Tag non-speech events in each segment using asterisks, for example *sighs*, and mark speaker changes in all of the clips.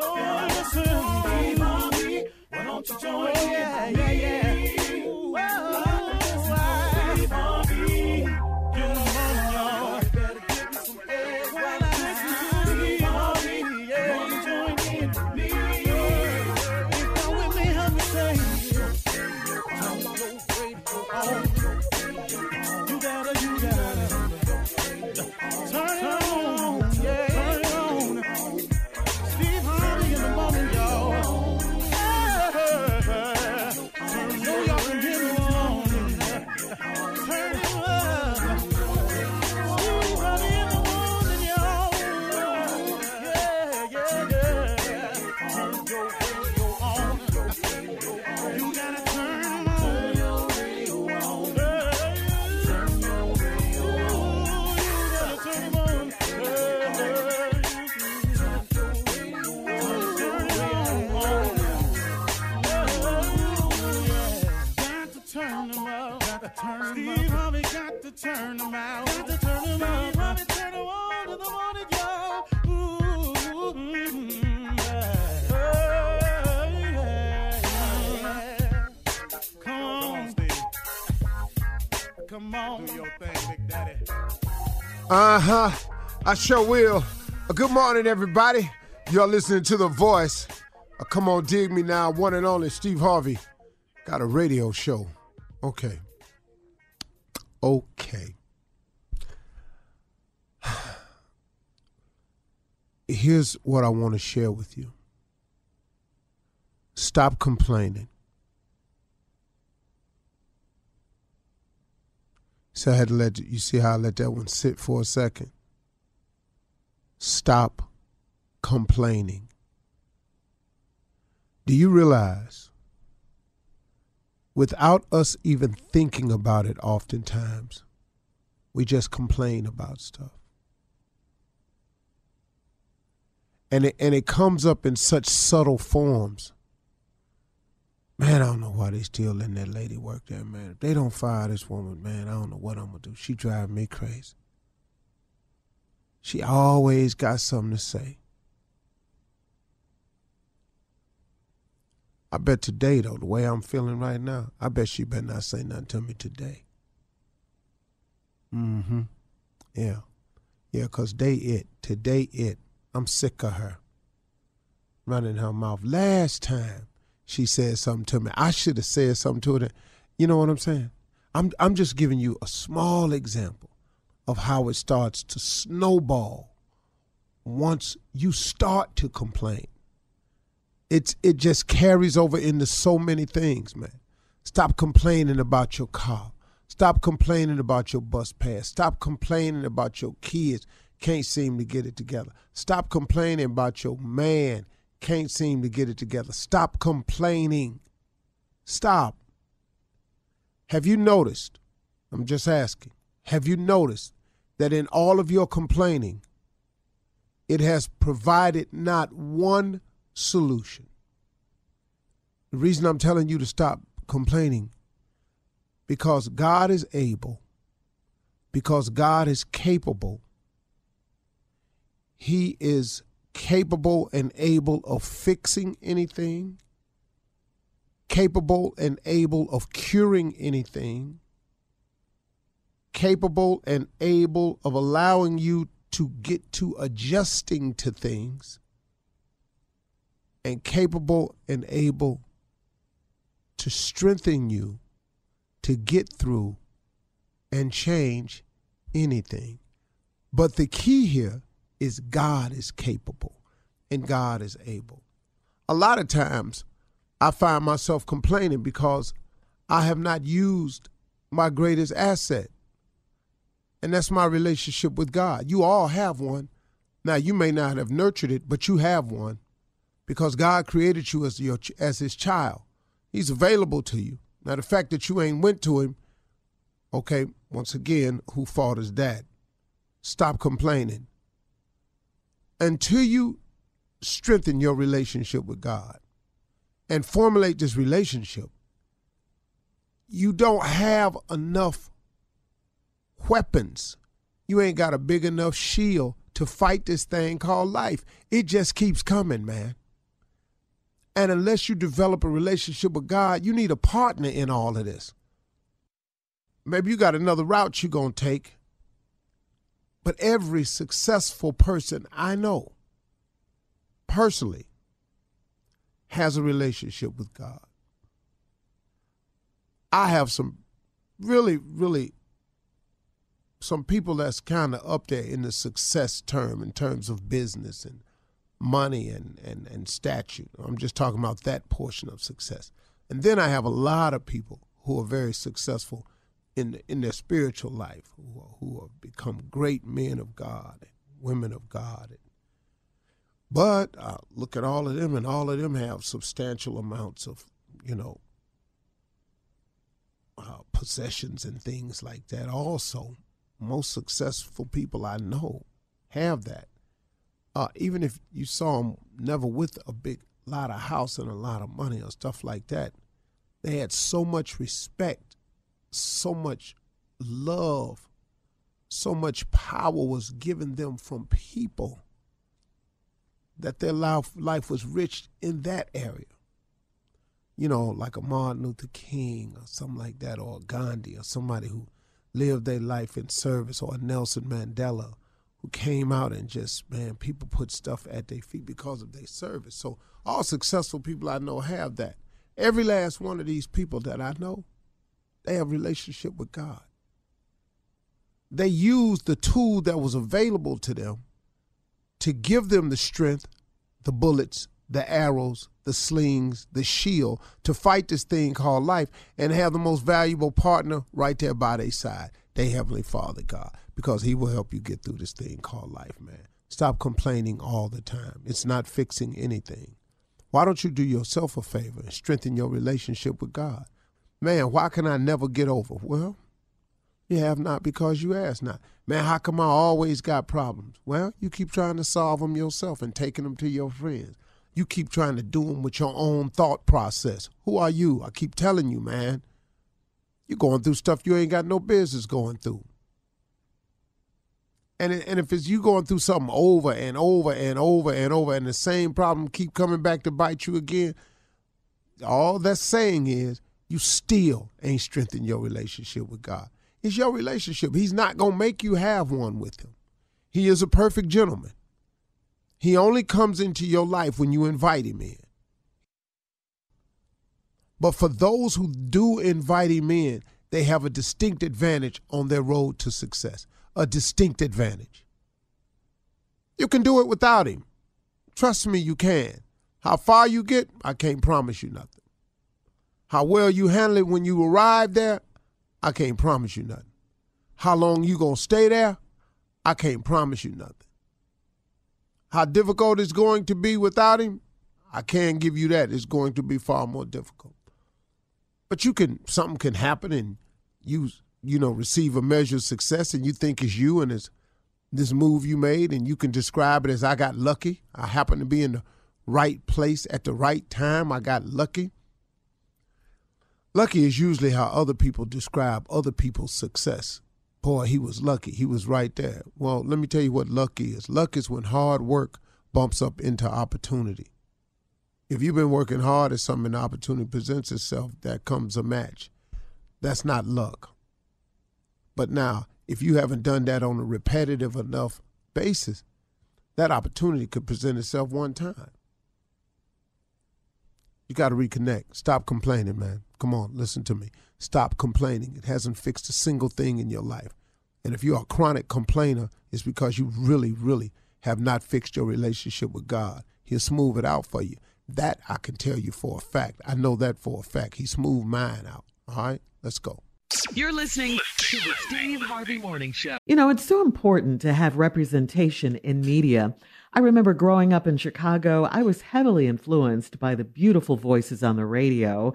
Speaker 1: Oh, listen. Harvey. Why don't you join
Speaker 2: I sure will. Uh, good morning, everybody. You're listening to The Voice. Uh, come on, dig me now. One and only Steve Harvey. Got a radio show. Okay okay. *sighs* Here's what I want to share with you stop complaining. So I had to let you see how I let that one sit for a second. Stop complaining. Do you realize, without us even thinking about it, oftentimes, we just complain about stuff. And it, and it comes up in such subtle forms. Man, I don't know why they still letting that lady work there, man. If they don't fire this woman, man, I don't know what I'm gonna do. She driving me crazy. She always got something to say. I bet today, though, the way I'm feeling right now, I bet she better not say nothing to me today. Mm-hmm. Yeah. Yeah, because they it. Today it. I'm sick of her. Running her mouth. Last time she said something to me, I should have said something to her. You know what I'm saying? I'm I'm just giving you a small example of how it starts to snowball once you start to complain. It's it just carries over into so many things, man. Stop complaining about your car. Stop complaining about your bus pass. Stop complaining about your kids can't seem to get it together. Stop complaining about your man can't seem to get it together. Stop complaining. Stop. Have you noticed? I'm just asking. Have you noticed that in all of your complaining, it has provided not one solution. The reason I'm telling you to stop complaining because God is able, because God is capable. He is capable and able of fixing anything, capable and able of curing anything, capable and able of allowing you to get to adjusting to things and capable and able to strengthen you to get through and change anything. But the key here is God is capable and God is able. A lot of times I find myself complaining because I have not used my greatest asset, and that's my relationship with God. You all have one. Now, you may not have nurtured it, but you have one because God created you as your as his child. He's available to you. Now the fact that you ain't went to him, okay, once again, who fault is that? Stop complaining. Until you strengthen your relationship with God and formulate this relationship, you don't have enough weapons. You ain't got a big enough shield to fight this thing called life. It just keeps coming, man. And unless you develop a relationship with God, you need a partner in all of this. Maybe you got another route you're going to take. But every successful person I know personally has a relationship with God. I have some really, really some people that's kind of up there in the success term in terms of business and money and, and, and statute. I'm just talking about that portion of success. And then I have a lot of people who are very successful in in their spiritual life, who, are, who have become great men of God, and women of God. But I look at all of them, and all of them have substantial amounts of, you know, uh, possessions and things like that. Also, most successful people I know have that uh, even if you saw them never with a big lot of house and a lot of money or stuff like that, they had so much respect, so much love, so much power was given them from people that their life, life was rich in that area. You know, like a Martin Luther King or something like that, or Gandhi or somebody who lived their life in service, or Nelson Mandela who came out and just man, people put stuff at their feet because of their service. So all successful people I know have that. Every last one of these people that I know, they have relationship with God. They used the tool that was available to them to give them the strength, the bullets, the arrows, the slings, the shield to fight this thing called life and have the most valuable partner right there by their side. they Heavenly Father, God, because He will help you get through this thing called life, man. Stop complaining all the time. It's not fixing anything. Why don't you do yourself a favor and strengthen your relationship with God? Man, why can I never get over? Well, you have not because you ask not. Man, how come I always got problems? Well, you keep trying to solve them yourself and taking them to your friends. You keep trying to do them with your own thought process. Who are you? I keep telling you, man. You're going through stuff you ain't got no business going through. And and if it's you going through something over and over and over and over, and the same problem keep coming back to bite you again, all that's saying is you still ain't strengthened your relationship with God. It's your relationship. He's not gonna make you have one with him. He is a perfect gentleman. He only comes into your life when you invite him in. But for those who do invite him in, they have a distinct advantage on their road to success a distinct advantage. You can do it without him. Trust me, you can. How far you get, I can't promise you nothing. How well you handle it when you arrive there, I can't promise you nothing. How long you gonna stay there, I can't promise you nothing. How difficult it's going to be without him, I can't give you that. It's going to be far more difficult. But you can something can happen and you you know, receive a measure of success and you think it's you and it's this move you made and you can describe it as I got lucky. I happened to be in the right place at the right time. I got lucky. Lucky is usually how other people describe other people's success. Boy, he was lucky. He was right there. Well, let me tell you what luck is. Luck is when hard work bumps up into opportunity. If you've been working hard at something, an opportunity presents itself, that comes a match. That's not luck. But now, if you haven't done that on a repetitive enough basis, that opportunity could present itself one time. You got to reconnect. Stop complaining, man. Come on, listen to me. Stop complaining. It hasn't fixed a single thing in your life. And if you're a chronic complainer, it's because you really, really have not fixed your relationship with God. He'll smooth it out for you. That I can tell you for a fact. I know that for a fact. He smoothed mine out. All right, let's go.
Speaker 3: You're listening to the Steve Harvey Morning Show.
Speaker 4: You know, it's so important to have representation in media. I remember growing up in Chicago, I was heavily influenced by the beautiful voices on the radio.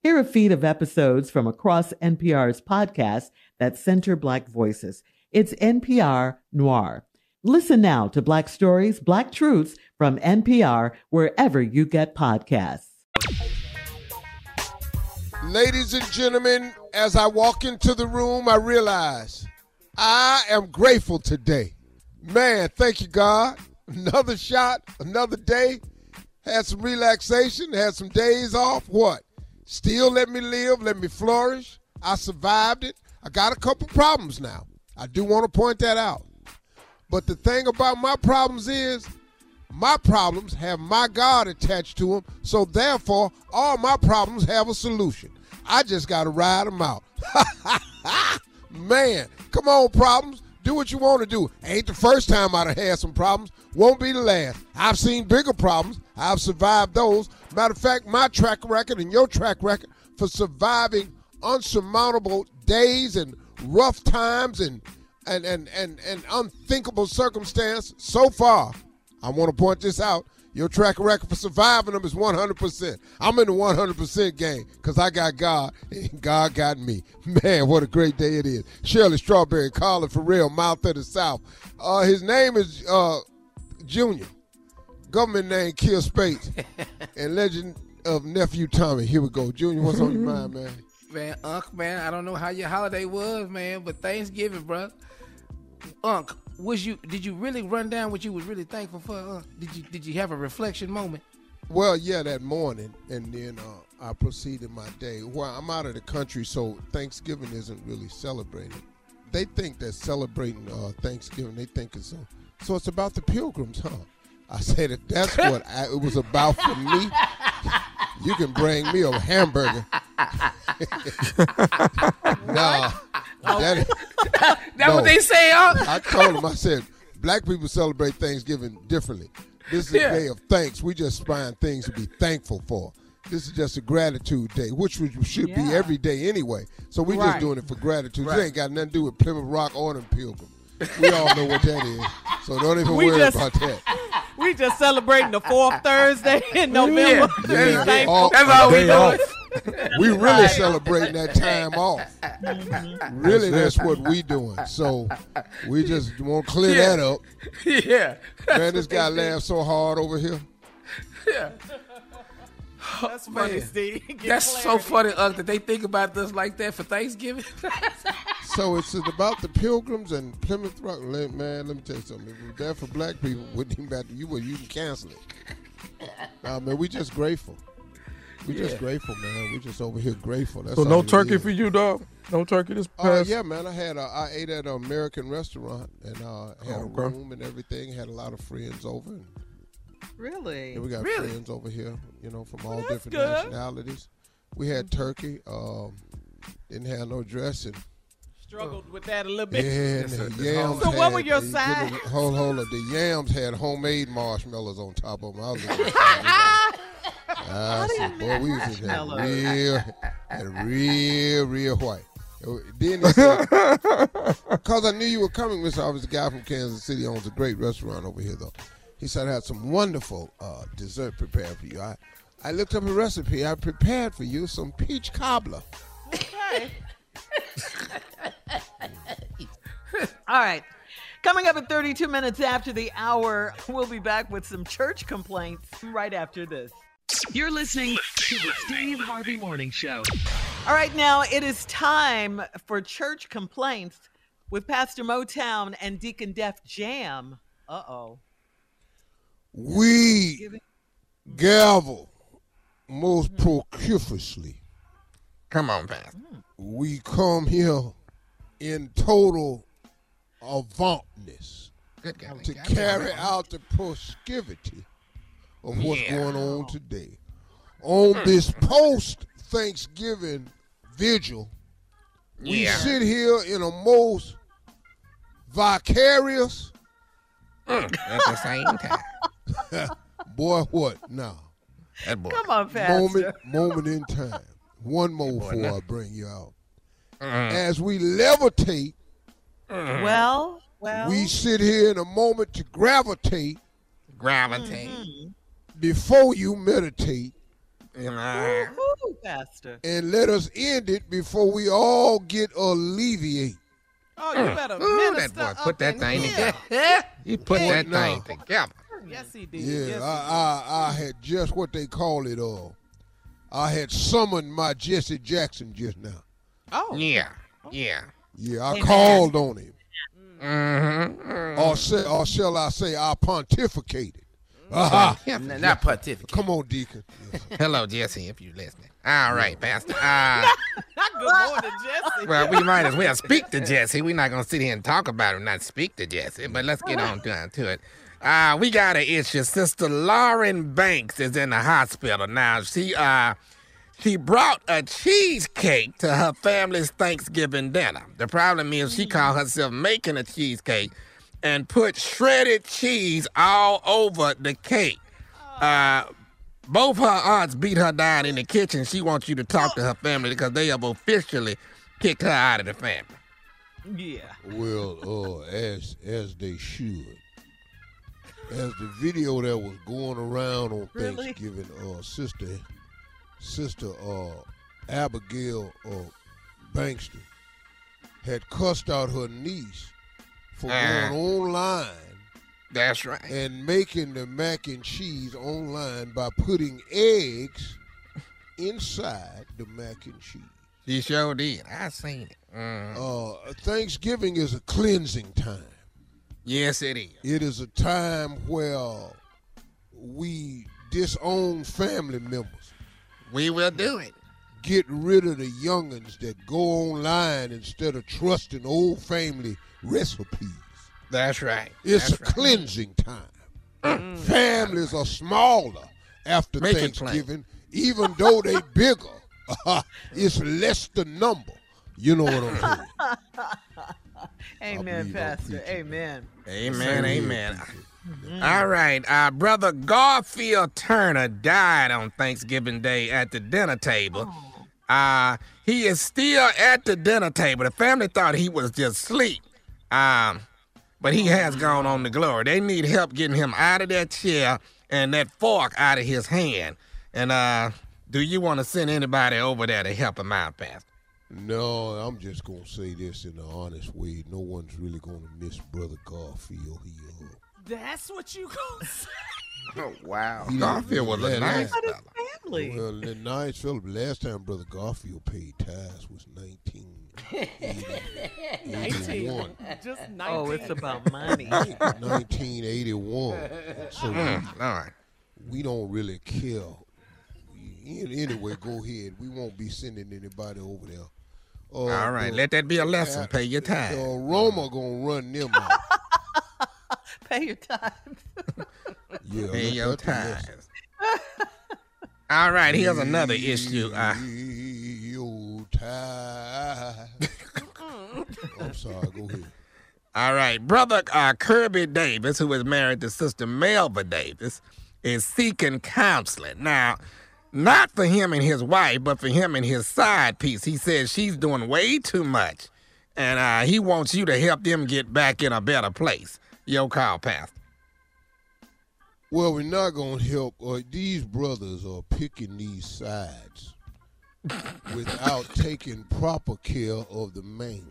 Speaker 4: Hear a feed of episodes from across NPR's podcasts that center Black voices. It's NPR Noir. Listen now to Black Stories, Black Truths from NPR wherever you get podcasts.
Speaker 2: Ladies and gentlemen, as I walk into the room, I realize I am grateful today. Man, thank you, God. Another shot, another day. Had some relaxation, had some days off. What? Still let me live, let me flourish. I survived it. I got a couple problems now. I do want to point that out. But the thing about my problems is, my problems have my God attached to them, so therefore, all my problems have a solution. I just got to ride them out. *laughs* Man, come on, problems. Do what you want to do. Ain't the first time I'd have had some problems. Won't be the last. I've seen bigger problems. I've survived those. Matter of fact, my track record and your track record for surviving unsurmountable days and rough times and and, and, and, and unthinkable circumstance so far, I want to point this out, Your track record for surviving them is 100%. I'm in the 100% game because I got God and God got me. Man, what a great day it is. Shirley Strawberry, Carla Ferrell, Mouth of the South. Uh, his name is uh, Junior. Government name Kier Spates. *laughs* and legend of Nephew Tommy. Here we go. Junior, what's on your *laughs* mind, man?
Speaker 5: Man, Unc, man, I don't know how your holiday was, man, but Thanksgiving, bro. Unc, was you did you really run down what you was really thankful for? Unc? Did you did you have a reflection moment?
Speaker 2: Well, yeah, that morning, and then uh, I proceeded my day. Well, I'm out of the country, so Thanksgiving isn't really celebrated. They think that celebrating uh, Thanksgiving, they think it's a, so it's about the pilgrims, huh? I said, if that's what I, it was about for me, you can bring me a hamburger. *laughs* nah, that,
Speaker 5: That what they say, Unc?
Speaker 2: I told him, I said, black people celebrate Thanksgiving differently. This is
Speaker 5: Yeah.
Speaker 2: a day of thanks. We just find things to be thankful for. This is just a gratitude day, which we should be every day anyway. So we
Speaker 5: Right.
Speaker 2: just doing it for gratitude.
Speaker 5: Right.
Speaker 2: It ain't got nothing to do with Plymouth Rock or them Pilgrim. We all know what that is. So don't even
Speaker 4: We
Speaker 2: worry
Speaker 4: just-
Speaker 2: about that.
Speaker 4: We just celebrating the fourth *laughs* Thursday in November. to be
Speaker 2: Yeah, *laughs*
Speaker 4: thankful.
Speaker 2: all-
Speaker 5: That's all we
Speaker 2: day
Speaker 5: doing.
Speaker 2: We really celebrating that time off. Mm-hmm. Really, that's what we doing. So we just want to clear
Speaker 5: Yeah.
Speaker 2: that up. *laughs*
Speaker 5: yeah.
Speaker 2: Man, this guy laughed so hard over here.
Speaker 5: Yeah.
Speaker 4: That's funny, Steve. Get
Speaker 5: That's so funny, Unc, that they think about us like that for Thanksgiving.
Speaker 2: So it's about the pilgrims and Plymouth Rock. Let- Man, let me tell you something. If it was that for black people, wouldn't even matter. You would you can cancel it. Nah, man, we just grateful. We just grateful, man. We just over here grateful. That's
Speaker 6: So no turkey
Speaker 2: is.
Speaker 6: for you, dog. No turkey this
Speaker 2: Uh,
Speaker 6: past.
Speaker 2: yeah, man. I had a, I ate at an American restaurant and uh, had
Speaker 6: Oh,
Speaker 2: a
Speaker 6: okay.
Speaker 2: room and everything. Had a lot of friends over. And,
Speaker 4: Really?
Speaker 2: yeah, we got
Speaker 5: Really?
Speaker 2: friends over here, you know, from all
Speaker 4: that's
Speaker 2: different
Speaker 4: good.
Speaker 2: nationalities. We had turkey. Um, didn't have no dressing.
Speaker 4: Struggled with that a little bit.
Speaker 2: Yeah, and the yams.
Speaker 4: So what were your
Speaker 2: they did
Speaker 4: sides?
Speaker 2: it- Hold, hold on. The yams had homemade marshmallows on top of them. I was looking *laughs* I said, boy, we was in there real, had real, real white. Then they said, *laughs* because I knew you were coming, Mr. I was a guy from Kansas City, owns a great restaurant over here, though. He said I had some wonderful uh, dessert prepared for you. I, I looked up a recipe. I prepared for you some peach cobbler.
Speaker 4: Okay. *laughs* *laughs* All right. Coming up at 32 minutes after the hour, we'll be back with some church complaints right after this.
Speaker 3: You're listening to the Steve Harvey Morning Show.
Speaker 4: All right, now it is time for church complaints with Pastor Motown and Deacon Def Jam. Uh oh.
Speaker 2: We gavel most profusely.
Speaker 7: Come on, Pastor.
Speaker 2: We come here in total avantness
Speaker 7: Good God.
Speaker 2: to carry out the proscriptivity of what's
Speaker 7: Yeah.
Speaker 2: going on today. On hmm. this post Thanksgiving vigil, we
Speaker 7: Yeah.
Speaker 2: sit here in a most vicarious hmm.
Speaker 7: At the same *laughs* time.
Speaker 2: boy what now
Speaker 7: That boy.
Speaker 4: Come on, Pastor.
Speaker 2: moment moment in time one more
Speaker 7: boy,
Speaker 2: before
Speaker 7: now.
Speaker 2: i bring you out
Speaker 7: Mm.
Speaker 2: as we levitate
Speaker 4: Well, well.
Speaker 2: we sit here in a moment to gravitate
Speaker 7: Gravitate.
Speaker 4: Mm-hmm.
Speaker 2: before you meditate
Speaker 7: You know.
Speaker 4: Woo-hoo, Pastor.
Speaker 2: and let us end it before we all get alleviate
Speaker 4: Oh, you better
Speaker 7: Ooh, that boy put
Speaker 4: up
Speaker 7: that
Speaker 4: in
Speaker 7: thing
Speaker 4: here.
Speaker 7: together. *laughs* He put
Speaker 2: What
Speaker 7: that
Speaker 2: now?
Speaker 7: thing together.
Speaker 4: Yes, he did.
Speaker 2: yeah
Speaker 4: Yes, he
Speaker 2: I, I i had just what they call it uh i had summoned my jesse jackson just now
Speaker 4: did. Oh,
Speaker 7: Yeah. Yeah.
Speaker 2: yeah i
Speaker 4: Amen.
Speaker 2: called on him
Speaker 7: Mm-hmm.
Speaker 2: or, say, or shall i say i pontificated *laughs* Aha.
Speaker 5: N- Not pontificate.
Speaker 2: come on deacon Yes. *laughs*
Speaker 7: Hello, Jesse, if you're listening. All right, Pastor. *laughs* Uh,
Speaker 4: good morning, Jesse.
Speaker 7: well, we might as well speak to Jesse. We're not going to sit here and talk about him, not speak to Jesse, but let's get on down to it. Uh, we got an issue. Sister Lauren Banks is in the hospital now. She uh, she brought a cheesecake to her family's Thanksgiving dinner. The problem is she called herself making a cheesecake and put shredded cheese all over the cake. Uh, both her aunts beat her down in the kitchen. She wants you to talk to her family because they have officially kicked her out of the family.
Speaker 4: Yeah.
Speaker 2: Well, uh, as as they should. as the video that was going around on
Speaker 4: Really?
Speaker 2: Thanksgiving, uh, sister, sister, uh, Abigail uh, Bankston had cussed out her niece for
Speaker 6: Ah.
Speaker 2: going online
Speaker 6: That's right.
Speaker 2: and making the mac and cheese online by putting eggs inside the mac and cheese.
Speaker 6: She sure did. I seen it. Mhm.
Speaker 2: Uh, Thanksgiving is a cleansing time.
Speaker 6: yes, it is.
Speaker 2: It is a time where we disown family members.
Speaker 6: We will do it.
Speaker 2: Get rid of the youngins that go online instead of trusting old family recipes.
Speaker 6: That's right.
Speaker 2: It's
Speaker 6: That's
Speaker 2: a
Speaker 6: right.
Speaker 2: cleansing time. Mm. Families are smaller after
Speaker 6: Make.
Speaker 2: Thanksgiving, even though they *laughs* bigger. *laughs* it's less the number. You know what I'm saying? *laughs*
Speaker 4: Amen, Pastor.
Speaker 2: preaching.
Speaker 4: Amen.
Speaker 6: Amen, amen.
Speaker 2: Preacher.
Speaker 6: All right, uh, brother Garfield Turner died on Thanksgiving Day at the dinner table. Uh, he is still at the dinner table. The family thought he was just asleep, um, but he has gone on to glory. They need help getting him out of that chair and that fork out of his hand. And uh, do you want to send anybody over there to help him out, Pastor?
Speaker 2: No, I'm just gonna say this in an honest way. No one's really gonna miss Brother Garfield. He, uh,
Speaker 8: That's what you gonna say. *laughs*
Speaker 6: Oh wow,
Speaker 2: he
Speaker 6: Garfield was a
Speaker 2: didn't-
Speaker 6: nice
Speaker 4: But
Speaker 6: fella.
Speaker 4: family.
Speaker 2: Well, the nice fella. Last time Brother Garfield paid tithes was 1981. *laughs*
Speaker 8: Just 19.
Speaker 4: oh, it's about *laughs* money.
Speaker 2: 1981. So
Speaker 6: Mm, all right.
Speaker 2: we don't really care. Anyway, go ahead. We won't be sending anybody over there. Uh,
Speaker 6: All right, let that be a lesson.
Speaker 2: uh,
Speaker 6: Pay your time.
Speaker 2: Uh, Roma gonna run them out.
Speaker 4: Pay your tithes. *laughs*
Speaker 2: Yeah,
Speaker 6: Pay
Speaker 2: let
Speaker 6: your
Speaker 2: that be lesson.
Speaker 6: tithes. All right, here's another issue. Uh,
Speaker 2: Pay your tithes. *laughs* I'm sorry. Go ahead.
Speaker 6: all right, brother uh, Kirby Davis, who is married to sister Melva Davis, is seeking counseling. Now, not for him and his wife, but for him and his side piece. He says she's doing way too much, and uh, he wants you to help them get back in a better place. Yo, call, Pastor.
Speaker 2: Well, we're not gonna help. Uh, these brothers are picking these sides *laughs* without taking proper care of the mains.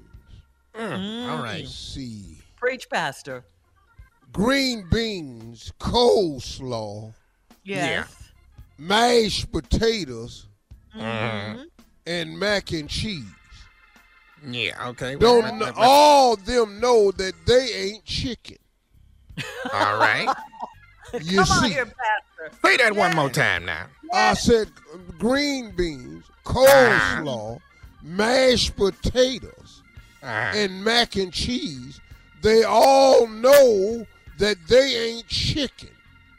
Speaker 6: Mm, All right.
Speaker 2: See,
Speaker 4: Preach, Pastor.
Speaker 2: green beans, coleslaw,
Speaker 4: Yes.
Speaker 2: mashed potatoes,
Speaker 6: Mhm.
Speaker 2: and mac and cheese.
Speaker 6: Yeah, okay.
Speaker 2: Don't
Speaker 6: let- let-
Speaker 2: all them know that they ain't chicken?
Speaker 6: All right. *laughs*
Speaker 2: You
Speaker 4: Come on
Speaker 2: see,
Speaker 4: here, Pastor.
Speaker 6: Say that one more time now.
Speaker 2: I said green beans, coleslaw, mashed potatoes,
Speaker 6: Uh-huh.
Speaker 2: and mac and cheese. They all know that they ain't chicken.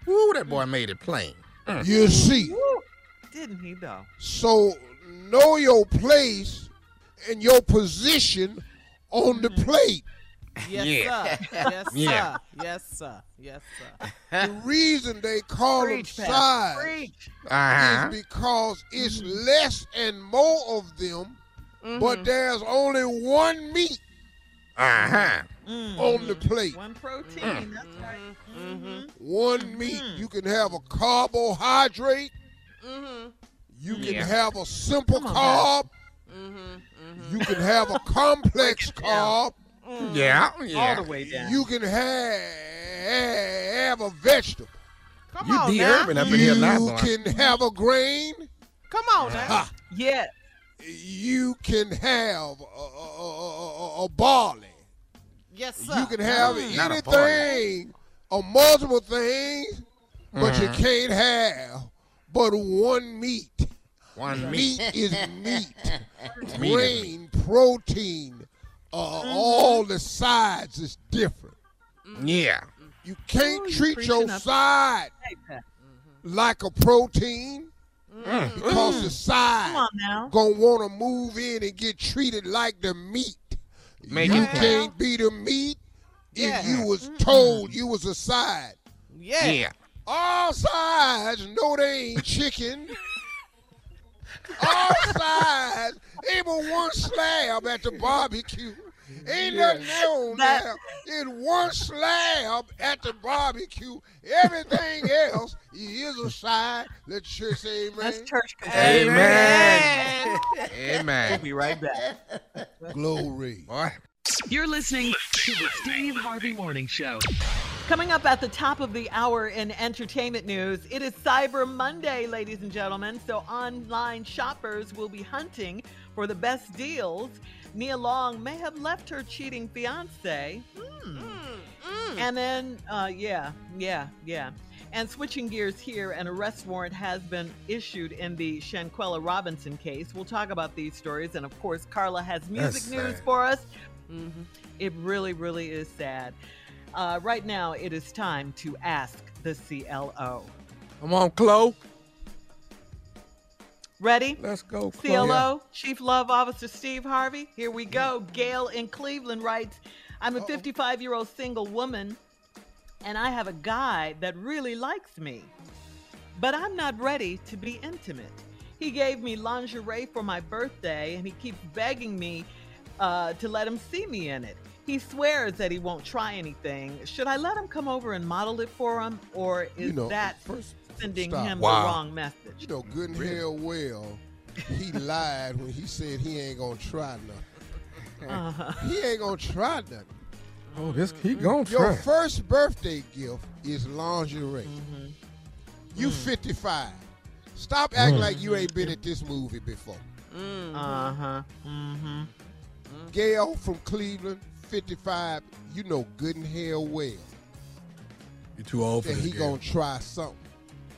Speaker 6: Ooh, that boy made it plain. Mm.
Speaker 2: You see,
Speaker 4: Woo. Didn't he, though?
Speaker 2: so know your place and your position on the plate.
Speaker 8: Yes,
Speaker 6: Yeah.
Speaker 8: sir. Yes,
Speaker 6: Yeah.
Speaker 8: sir. Yes, sir. Yes, sir.
Speaker 2: The reason they call
Speaker 4: Preach,
Speaker 2: them
Speaker 4: Pastor.
Speaker 2: sides
Speaker 4: Preach.
Speaker 6: Uh-huh.
Speaker 2: is because it's less and more of them,
Speaker 4: Mm-hmm.
Speaker 2: but there's only one meat
Speaker 6: Uh-huh.
Speaker 2: on the plate.
Speaker 4: One protein. That's right.
Speaker 8: Mm-hmm.
Speaker 2: One meat. You can have a carbohydrate.
Speaker 8: Mm-hmm.
Speaker 2: You can
Speaker 6: Yeah.
Speaker 2: have a simple
Speaker 4: on,
Speaker 2: carb.
Speaker 8: Mm-hmm.
Speaker 2: You can have a complex carb.
Speaker 6: Yeah,
Speaker 4: All the way down.
Speaker 2: You can have, have a vegetable.
Speaker 8: Come
Speaker 6: You
Speaker 8: on
Speaker 6: D.
Speaker 8: now.
Speaker 6: Up in here now,
Speaker 2: You can have a grain.
Speaker 8: Come on now.
Speaker 2: Ha.
Speaker 4: yeah.
Speaker 2: You can have a, a, a- a- a barley.
Speaker 8: Yes, sir.
Speaker 2: You can have
Speaker 6: Not a barley.
Speaker 2: anything, a multiple things, but you
Speaker 6: Mm-hmm.
Speaker 2: can't have but one meat.
Speaker 6: One meat.
Speaker 2: Meat is *laughs* meat.
Speaker 6: Meat
Speaker 2: Grain, protein, uh,
Speaker 4: Mm-hmm.
Speaker 2: all the sides is different.
Speaker 6: Yeah.
Speaker 2: You can't
Speaker 4: Ooh,
Speaker 2: treat your
Speaker 4: up.
Speaker 2: side like a protein
Speaker 6: Mm.
Speaker 2: because the side
Speaker 4: Come on
Speaker 2: gonna want to move in and get treated like the meat.
Speaker 6: Make
Speaker 2: you
Speaker 6: it
Speaker 2: can't be the meat
Speaker 8: Yeah.
Speaker 2: if you was told you was a side.
Speaker 8: Yeah.
Speaker 6: Yeah.
Speaker 2: All sides know they ain't chicken. *laughs* All sides even one slab at the barbecue. Ain't nothing on there. It's one slab at the barbecue. Everything else is a side. Let the church say amen.
Speaker 8: That's church.
Speaker 7: Amen. Amen.
Speaker 8: We'll be right back.
Speaker 2: Glory.
Speaker 7: Boy.
Speaker 3: You're listening to the Steve Harvey Morning Show.
Speaker 4: Coming up at the top of the hour in entertainment news, it is Cyber Monday, ladies and gentlemen. So online shoppers will be hunting for the best deals. Nia Long may have left her cheating fiance. Hmm. And then, uh, yeah, yeah, yeah. And switching gears here, an arrest warrant has been issued in the Shanquella Robinson case. We'll talk about these stories. And of course, Carla has music
Speaker 7: That's
Speaker 4: news
Speaker 7: sad.
Speaker 4: for us. It really, really is sad. Uh, right now, it is time to ask the CLO.
Speaker 6: Come on, Chloe.
Speaker 4: Ready?
Speaker 6: Let's go, Chloe.
Speaker 4: CLO, Chief Love Officer Steve Harvey. Here we go. Gail in Cleveland writes I'm a 55 year old single woman, and I have a guy that really likes me, but I'm not ready to be intimate. He gave me lingerie for my birthday, and he keeps begging me uh, to let him see me in it. He swears that he won't try anything. Should I let him come over and model it for him, or is
Speaker 2: You know,
Speaker 4: that
Speaker 2: first-
Speaker 4: sending
Speaker 2: stop.
Speaker 4: him
Speaker 2: Wow.
Speaker 4: the wrong message?
Speaker 2: You know, good and hell well, he lied when he said he ain't gonna try nothing.
Speaker 4: Uh-huh.
Speaker 2: He ain't gonna try nothing.
Speaker 6: Oh, this he gonna try.
Speaker 2: Your first birthday gift is lingerie.
Speaker 4: Mm-hmm.
Speaker 2: You 55. Stop acting
Speaker 6: Mm.
Speaker 2: like you ain't been at this movie before.
Speaker 4: Uh huh. Mm-hmm.
Speaker 2: Gail from Cleveland, 55. You know good and hell well
Speaker 6: You're too old for
Speaker 2: that
Speaker 6: this
Speaker 2: he
Speaker 6: game.
Speaker 2: gonna try something.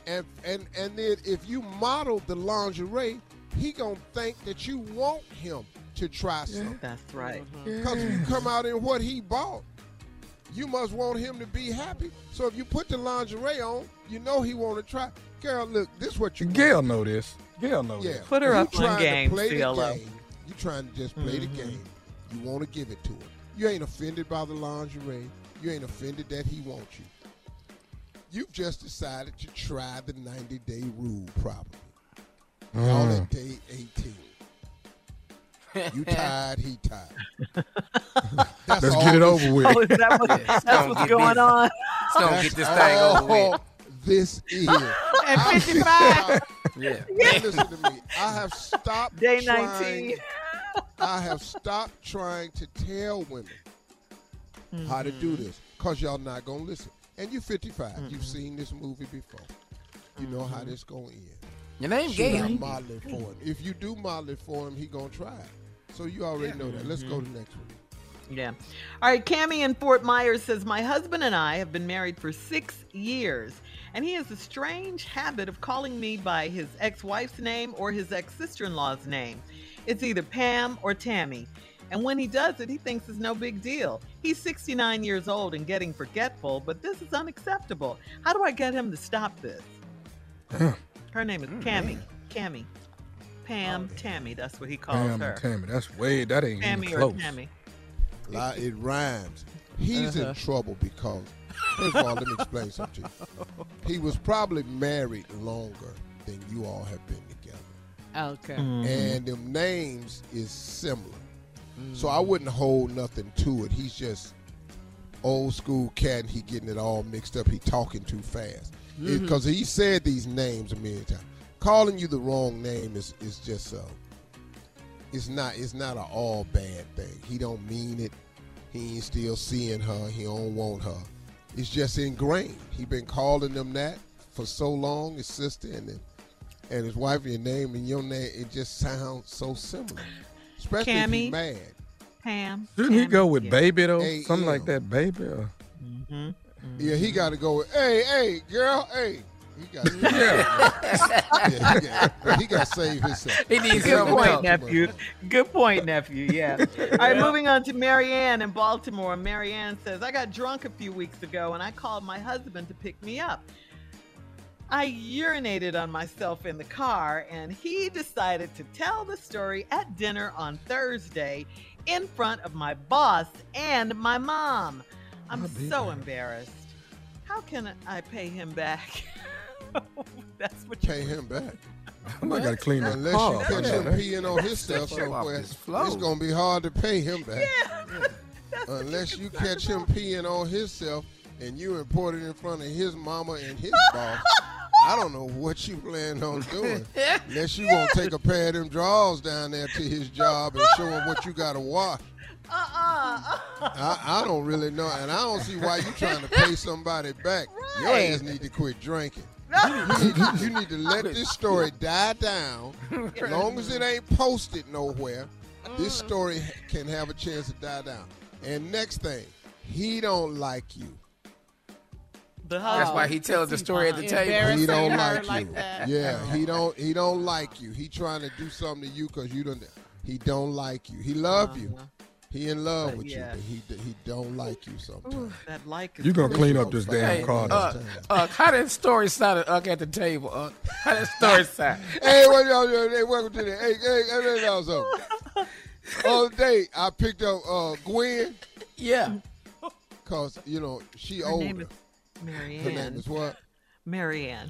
Speaker 2: And and and then if you model the lingerie, he gonna think that you want him to try something.
Speaker 4: That's right.
Speaker 2: Because you come out in what he bought. You must want him to be happy. So if you put the lingerie on, you know he want to try. Girl, look, this what you
Speaker 6: Gail know this. Gail know
Speaker 2: Yeah.
Speaker 6: this.
Speaker 4: Put her
Speaker 2: You
Speaker 4: up on
Speaker 2: trying to
Speaker 4: game,
Speaker 2: play the
Speaker 4: CLO.
Speaker 2: game. You trying to just play the
Speaker 4: Mhm.
Speaker 2: game. You want to give it to him. You ain't offended by the lingerie. You ain't offended that he wants you. You've just decided to try the 90 day rule probably. Y'all
Speaker 6: Mm.
Speaker 2: at day 18. You tired, he tired. *laughs* That's
Speaker 6: Let's
Speaker 2: all
Speaker 6: get it over with.
Speaker 4: Oh, that what, that's what's going
Speaker 7: busy.
Speaker 4: on?
Speaker 7: Let's gonna get this thing over with.
Speaker 2: This is. *laughs*
Speaker 4: At 55,
Speaker 7: Yeah.
Speaker 2: Listen to me. I have stopped
Speaker 4: day
Speaker 2: trying-
Speaker 4: 19.
Speaker 2: I have stopped trying to tell women how to do mm-hmm. this because y'all not gonna listen. And you're 55. You've mm-hmm. seen this movie before. You know how mm-hmm. this gonna end.
Speaker 7: Your name
Speaker 2: Should
Speaker 7: Gail.
Speaker 2: model it for him? If you do model it for him, he gonna try it. So you already know that. Let's go to the next one.
Speaker 4: Yeah. All right. Cami in Fort Myers says, My husband and I have been married for six years, and he has a strange habit of calling me by his ex wife's name or his ex sister in law's name. It's either Pam or Tammy. And when he does it, he thinks it's no big deal. He's 69 years old and getting forgetful, but this is unacceptable. How do I get him to stop this? Her name is Cami. Cami. Pam, Tammy. That's what he calls
Speaker 6: Pam
Speaker 4: her.
Speaker 6: and Tammy. That's way. That ain't
Speaker 4: Tammy
Speaker 6: even
Speaker 4: or
Speaker 6: close.
Speaker 4: Tammy.
Speaker 2: Like, it rhymes. He's in
Speaker 4: Uh-huh.
Speaker 2: trouble because, first of all, let me explain something to you. *laughs* He was probably married longer than you all have been together.
Speaker 8: Okay.
Speaker 4: Mm-hmm.
Speaker 2: and them names is similar. So I wouldn't hold nothing to it. He's just old school cat and he getting it all mixed up. He talking too fast. Because he said these names a million times. Calling you the wrong name is, is just uh it's not it's not an all bad thing. He don't mean it. He ain't still seeing her. He don't want her. It's just ingrained. He been calling them that for so long, his sister and then and his wife, your name and your name, it just sounds so similar. Especially if
Speaker 4: Cammy.
Speaker 2: he's mad.
Speaker 4: Pam.
Speaker 6: Didn't he go with
Speaker 4: Yeah.
Speaker 6: baby though?
Speaker 2: A-M.
Speaker 6: Something like that, baby. Or,
Speaker 4: Mm-hmm.
Speaker 2: Yeah, he got to go with, hey, hey, girl, hey. He got to *laughs* yeah. *laughs* yeah, he got- he got to save himself.
Speaker 7: He needs
Speaker 4: Good point,
Speaker 7: else.
Speaker 4: nephew. Good point, nephew. *laughs* Yeah. All right, moving on to Marianne in Baltimore. Marianne says, I got drunk a few weeks ago and I called my husband to pick me up. I urinated on myself in the car and he decided to tell the story at dinner on Thursday in front of my boss and my mom. I'm
Speaker 6: I'll
Speaker 4: so
Speaker 6: there.
Speaker 4: embarrassed. How can I pay him back? *laughs* That's what you
Speaker 2: Pay him back.
Speaker 6: I'm not gonna clean that
Speaker 2: Unless
Speaker 6: car.
Speaker 2: you catch him peeing on *laughs* his stuff
Speaker 7: Set you off
Speaker 2: somewhere, it's going to be hard to pay him *laughs* back. unless you catch him peeing on himself and you report it in front of his mama and his *laughs* boss. I don't know what you plan on doing. Unless you gonna take a pair of them drawers down there to his job and show him what you gotta wash.
Speaker 8: Uh-uh.
Speaker 2: I, I don't really know, and I don't see why you trying to pay somebody back. Your ass need to quit drinking. *laughs* You need, to, you need to let this story die down. As long as it ain't posted nowhere, this mm. story can have a chance to die down. And next thing, he don't like you.
Speaker 5: That's why he tells the story at the table.
Speaker 2: He don't
Speaker 8: her
Speaker 2: like you.
Speaker 8: like that.
Speaker 2: Yeah, he don't. He don't like you. He trying to do something to you because you don't. He don't like you. He love you. He in love
Speaker 4: But
Speaker 2: with
Speaker 4: yeah.
Speaker 2: you, but he he don't like you sometimes.
Speaker 4: That like is
Speaker 6: You gonna clean up this damn
Speaker 5: Hey,
Speaker 6: car?
Speaker 5: uh, uh, how that story sounded uh, at the table? Uh, how that story *laughs* sound?
Speaker 2: hey, what y'all doing? Hey, welcome to the. Hey, hey, hey, let me know something. Other day, I picked up uh, Gwen.
Speaker 5: Yeah. *laughs*
Speaker 2: Cause you know she
Speaker 4: Her
Speaker 2: older.
Speaker 4: Name Marianne.
Speaker 2: Her name is what?
Speaker 4: Marianne.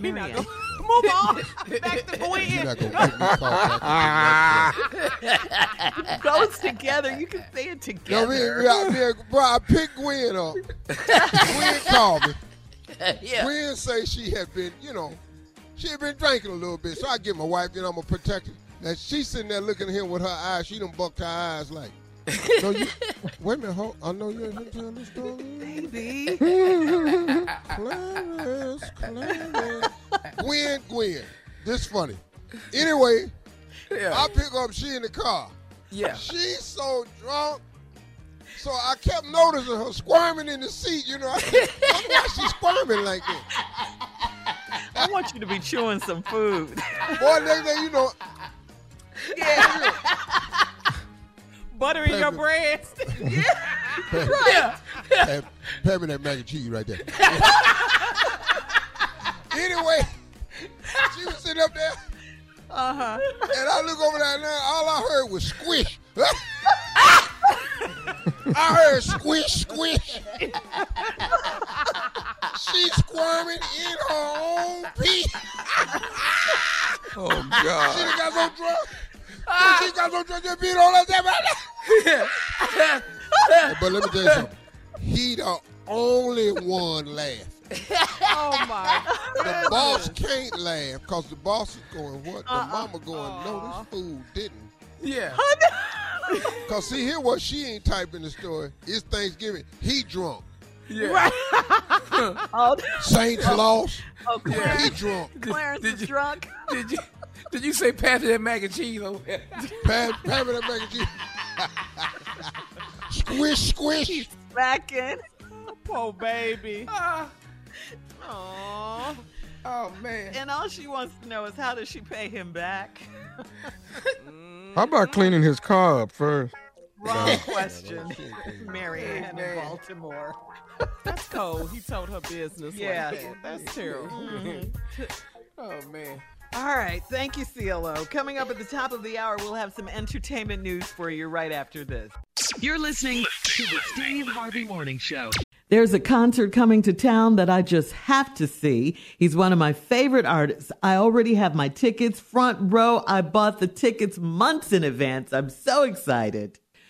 Speaker 8: We not
Speaker 4: Marianne.
Speaker 8: gonna *laughs* move on. Back to
Speaker 2: You're
Speaker 8: Gwen.
Speaker 2: not gonna make me talk.
Speaker 4: Goes *laughs* together. You can say it
Speaker 2: No,
Speaker 4: together.
Speaker 2: me, yeah, me, bro, I picked Gwen up. Gwen called me. *laughs*
Speaker 5: Yeah.
Speaker 2: Gwen say she had been, you know, she had been drinking a little bit. So I get my wife, you know, I'm a protector. Now she's sitting there looking at him with her eyes. She done bucked her eyes like, no, you, *laughs* wait a minute, hold, I know you ain't been telling the story.
Speaker 4: Baby.
Speaker 2: Clarence, Clarence. Gwen, Gwen. This funny. Anyway,
Speaker 5: Yeah.
Speaker 2: I pick up, she in the car.
Speaker 5: Yeah.
Speaker 2: She's so drunk. So I kept noticing her squirming in the seat, you know. I said, "Wonder why she's squirming like that?
Speaker 4: I want you to be chewing some food.
Speaker 2: Boy, next thing you know,
Speaker 4: Yeah.
Speaker 8: Butter in your
Speaker 2: Baby.
Speaker 8: breast. *laughs* *laughs*
Speaker 5: Yeah.
Speaker 2: Hey, pay me that mac and cheese right there. *laughs* anyway, she was sitting up there,
Speaker 8: Uh-huh.
Speaker 2: and I look over there, and all I heard was squish. I heard squish, squish. She's squirming in her own pee.
Speaker 6: Oh God.
Speaker 2: She
Speaker 6: God!
Speaker 2: got so drunk. She got so drunk, just beat on us. But let me tell you something. He the only one laugh.
Speaker 8: Oh my.
Speaker 2: The boss can't laugh because the boss is going, what? The uh-uh. mama going, no, this fool didn't.
Speaker 5: Yeah.
Speaker 2: Because *laughs* see, here what she ain't typing the story. It's Thanksgiving. He drunk.
Speaker 5: Yeah. *laughs*
Speaker 4: Oh,
Speaker 2: Saints oh. lost.
Speaker 4: oh Clarence,
Speaker 2: He drunk.
Speaker 4: Clarence
Speaker 5: did
Speaker 4: is
Speaker 5: you-
Speaker 4: drunk.
Speaker 5: Did you did you say pass that mac and cheese over there?
Speaker 2: Pat, pat me that mac and cheese. Squish, squish.
Speaker 4: Back in.
Speaker 8: Poor baby.
Speaker 5: Ah.
Speaker 8: Aw.
Speaker 5: Oh man.
Speaker 4: And all she wants to know is how does she pay him back? Mm-hmm.
Speaker 6: How about cleaning his car up first?
Speaker 4: Wrong question.
Speaker 2: she ain't clean.
Speaker 4: Marianne in Baltimore.
Speaker 8: That's cold. He told her business
Speaker 4: Yeah.
Speaker 8: like that. That's terrible. Mm-hmm. Mm-hmm.
Speaker 5: Oh man.
Speaker 4: All right. Thank you, CLO. Coming up at the top of the hour, we'll have some entertainment news for you right after this.
Speaker 3: You're listening to the Steve Harvey Morning Show.
Speaker 4: There's a concert coming to town that I just have to see. He's one of my favorite artists. I already have my tickets front row. I bought the tickets months in advance. I'm so excited.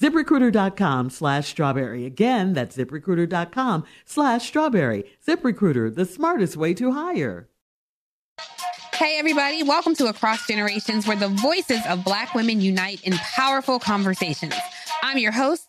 Speaker 4: ZipRecruiter.com slash strawberry. Again, that's ZipRecruiter.com slash strawberry. ZipRecruiter, the smartest way to hire.
Speaker 9: Hey, everybody, welcome to Across Generations, where the voices of Black women unite in powerful conversations. I'm your host,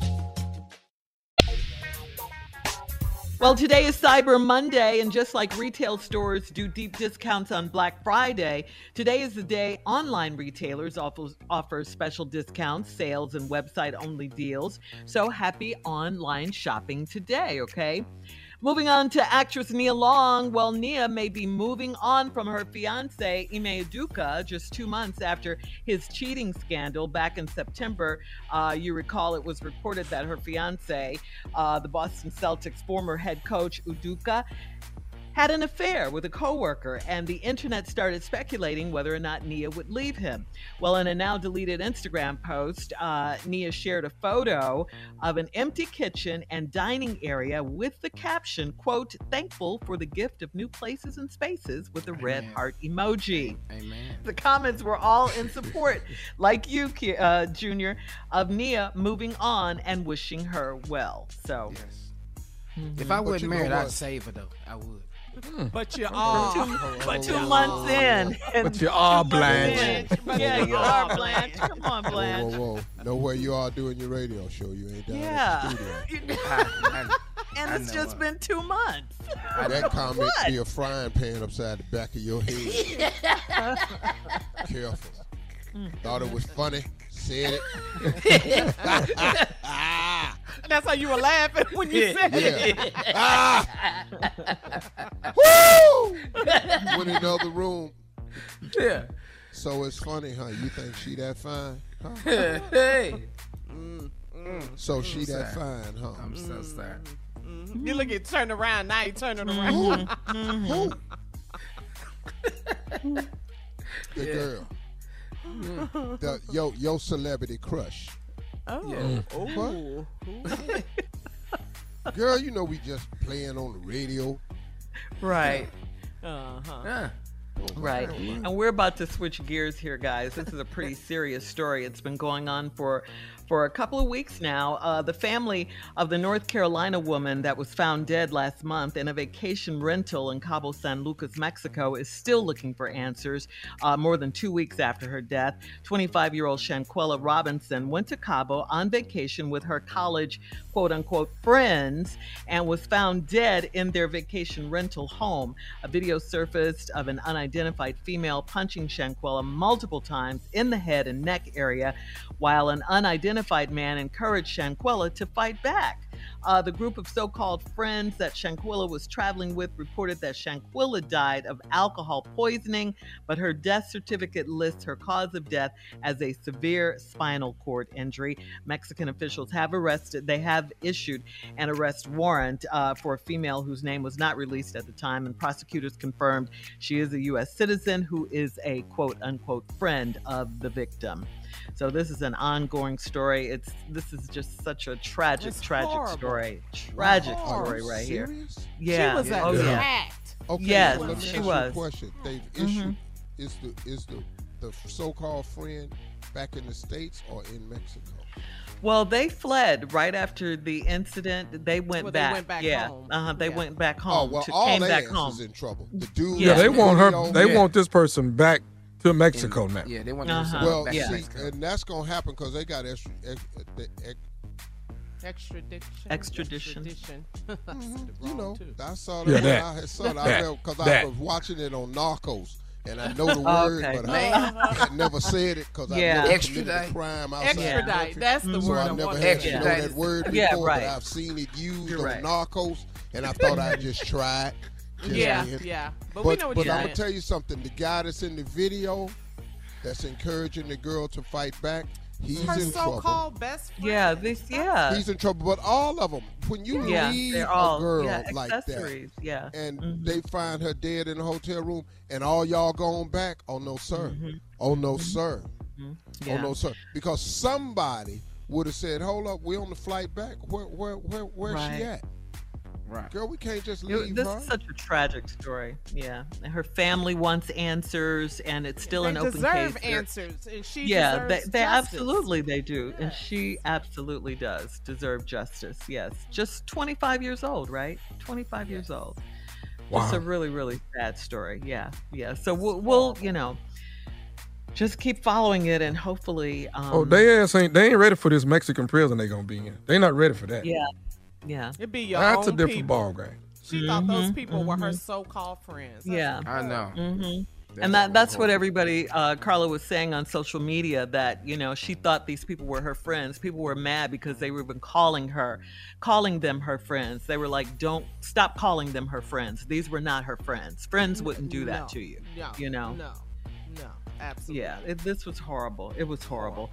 Speaker 4: Well, today is Cyber Monday, and just like retail stores do deep discounts on Black Friday, today is the day online retailers offer, offer special discounts, sales, and website only deals. So happy online shopping today, okay? Moving on to actress Nia Long. Well, Nia may be moving on from her fiance, Ime Udoka, just two months after his cheating scandal back in September. Uh, you recall it was reported that her fiance, uh, the Boston Celtics former head coach Udoka, had an affair with a coworker, and the internet started speculating whether or not Nia would leave him. Well, in a now deleted Instagram post, uh, Nia shared a photo of an empty kitchen and dining area with the caption, quote, thankful for the gift of new places and spaces with a red heart emoji.
Speaker 5: Amen.
Speaker 4: The comments were all in support, *laughs* like you, uh, Junior, of Nia moving on and wishing her well. So,
Speaker 5: If I
Speaker 4: But
Speaker 5: wasn't
Speaker 4: you know
Speaker 5: married, I'd save her though. I would. Hmm.
Speaker 8: But you are.
Speaker 4: Two- but two months in.
Speaker 6: But you are
Speaker 4: Two months
Speaker 6: Blanche.
Speaker 4: Yeah, you are Blanche. Come on, Blanche.
Speaker 2: Whoa, whoa, whoa. Know where you are doing your radio show. You ain't down
Speaker 4: Yeah.
Speaker 2: at the studio. *laughs*
Speaker 4: and it's just been two months.
Speaker 2: That comment
Speaker 4: What?
Speaker 2: be a frying pan upside the back of your head. *laughs* Careful. Hmm. Thought it was funny. Said it. *laughs*
Speaker 8: That's how you were laughing when you said it.
Speaker 2: Ah! Woo! Went in the other room.
Speaker 5: Yeah.
Speaker 2: So it's funny, huh? You think she that fine? Huh? *laughs*
Speaker 5: hey. Mm-hmm.
Speaker 2: So she
Speaker 5: I'm
Speaker 2: that
Speaker 5: sorry.
Speaker 2: fine, huh?
Speaker 5: I'm so mm-hmm. sorry. Mm-hmm.
Speaker 8: You look at turn around now. You turning around.
Speaker 2: Who? The girl. The, yo, your celebrity crush.
Speaker 8: Oh.
Speaker 2: Yeah.
Speaker 8: Oh. *laughs*
Speaker 2: Girl, you know we just playing on the radio.
Speaker 4: Right.
Speaker 8: Uh-huh.
Speaker 4: Right. And we're about to switch gears here, guys. This is a pretty serious story. It's been going on for for a couple of weeks now. Uh, the family of the North Carolina woman that was found dead last month in a vacation rental in Cabo San Lucas, Mexico, is still looking for answers. Uh, more than two weeks after her death, 25 year old Shanquella Robinson went to Cabo on vacation with her college quote unquote friends and was found dead in their vacation rental home. A video surfaced of an unidentified female punching Shanquella multiple times in the head and neck area, while an unidentified man encouraged Shanquella to fight back. Uh, the group of so called friends that Shanquella was traveling with reported that Shanquella died of alcohol poisoning, but her death certificate lists her cause of death as a severe spinal cord injury. Mexican officials have arrested, they have issued an arrest warrant uh, for a female whose name was not released at the time, and prosecutors confirmed she is a U.S. citizen who is a quote unquote friend of the victim. So this is an ongoing story. It's this is just such a tragic,
Speaker 8: It's
Speaker 4: tragic
Speaker 8: horrible.
Speaker 4: story. Tragic
Speaker 2: Wow.
Speaker 4: story
Speaker 2: Are you
Speaker 4: right here. Yeah.
Speaker 8: She was
Speaker 4: oh yeah.
Speaker 8: attacked.
Speaker 2: Okay,
Speaker 4: Yes,
Speaker 2: well, let me
Speaker 4: she
Speaker 2: ask you a question. They've
Speaker 4: Mhm.
Speaker 2: is the is the the so-called friend back in the states or in Mexico?
Speaker 4: Well, they fled right after the incident. They went
Speaker 8: Well, they
Speaker 4: back.
Speaker 8: went back
Speaker 4: yeah.
Speaker 8: home.
Speaker 4: Uh-huh. They
Speaker 8: Yeah.
Speaker 4: went back
Speaker 2: Oh
Speaker 4: home.
Speaker 2: well,
Speaker 4: to,
Speaker 2: all
Speaker 4: came back home.
Speaker 2: is in trouble. The dude,
Speaker 6: Yeah, they want her. They
Speaker 4: Yeah.
Speaker 6: want this person back to Mexico now.
Speaker 5: Yeah, they want
Speaker 4: Uh-huh.
Speaker 5: to
Speaker 2: Well,
Speaker 5: back
Speaker 4: yeah.
Speaker 5: to
Speaker 2: see,
Speaker 5: Mexico.
Speaker 2: and that's gonna happen because they got extra, ex, the ex,
Speaker 8: Extradition.
Speaker 4: Extradition.
Speaker 8: Extradition. *laughs*
Speaker 2: you know. I saw
Speaker 6: Yeah,
Speaker 2: that.
Speaker 6: that.
Speaker 2: I had saw that
Speaker 6: That.
Speaker 2: because I
Speaker 6: That.
Speaker 2: was watching it on Narcos. And I know the *laughs* word,
Speaker 4: Okay.
Speaker 2: but I, I never said it because
Speaker 4: Yeah.
Speaker 2: I never committed
Speaker 5: Extradite.
Speaker 2: a crime outside the
Speaker 8: Extradite.
Speaker 2: country.
Speaker 8: That's the.
Speaker 2: So
Speaker 8: word
Speaker 2: I
Speaker 8: I
Speaker 2: never
Speaker 8: want.
Speaker 2: had to know that word before,
Speaker 4: Yeah, right.
Speaker 2: but I've seen it used
Speaker 4: You're
Speaker 2: on
Speaker 4: right.
Speaker 2: Narcos, and I thought I'd just *laughs* try it. Just
Speaker 8: Yeah,
Speaker 2: saying.
Speaker 8: yeah. But,
Speaker 2: But,
Speaker 8: we know what
Speaker 2: but I'm gonna tell you something. The guy that's in the video, that's encouraging the girl to fight back, he's
Speaker 8: Her
Speaker 2: in trouble.
Speaker 8: so-called best friend.
Speaker 4: Yeah, this yeah.
Speaker 2: He's in trouble. But all of them, when you
Speaker 4: Yeah,
Speaker 2: leave
Speaker 4: all-
Speaker 2: a girl
Speaker 4: yeah,
Speaker 2: like that,
Speaker 4: accessories, yeah.
Speaker 2: and
Speaker 4: Mhm.
Speaker 2: they find her dead in the hotel room, and all y'all going back, oh no, sir. Oh no, sir.
Speaker 4: Mm-hmm. Yeah.
Speaker 2: Oh no, sir. Because somebody would have said, "Hold up, we're on the flight back. Where, where, where, where's
Speaker 4: Right.
Speaker 2: she at?
Speaker 5: Right.
Speaker 2: Girl, we can't just
Speaker 4: It-
Speaker 2: leave
Speaker 4: this
Speaker 2: her."
Speaker 4: is such a tragic story. Yeah, And her family wants answers, and it's still
Speaker 8: They
Speaker 4: an open case. They're-
Speaker 8: answers, and she
Speaker 4: yeah, they, they absolutely they do, and she absolutely does deserve justice. Yes, just 25 years old, right? 25 years old. It's
Speaker 6: Wow.
Speaker 4: a really, really sad story. Yeah, yeah. So we'll, we'll you know, just keep following it, and hopefully, um,
Speaker 6: oh, they ass ain't they ain't ready for this Mexican prison they're gonna be in. They're not ready for that.
Speaker 4: yeah, yeah.
Speaker 8: It'd be your
Speaker 6: That's a different
Speaker 8: people.
Speaker 6: ball game.
Speaker 8: She thought those
Speaker 4: Mhm,
Speaker 8: people were her
Speaker 4: mhm.
Speaker 8: so-called friends.
Speaker 4: Yeah.
Speaker 5: I know.
Speaker 4: hmm
Speaker 5: That's
Speaker 4: and that that's what everybody uh, Carla was saying on social media that you know she thought these people were her friends. People were mad because they were even calling her, calling them her friends. They were like, "Don't stop calling them her friends. These were not her friends. Friends wouldn't do that
Speaker 8: No,
Speaker 4: to you."
Speaker 8: No,
Speaker 4: You know.
Speaker 8: No, no, absolutely.
Speaker 4: Yeah, it, this was horrible. It was horrible.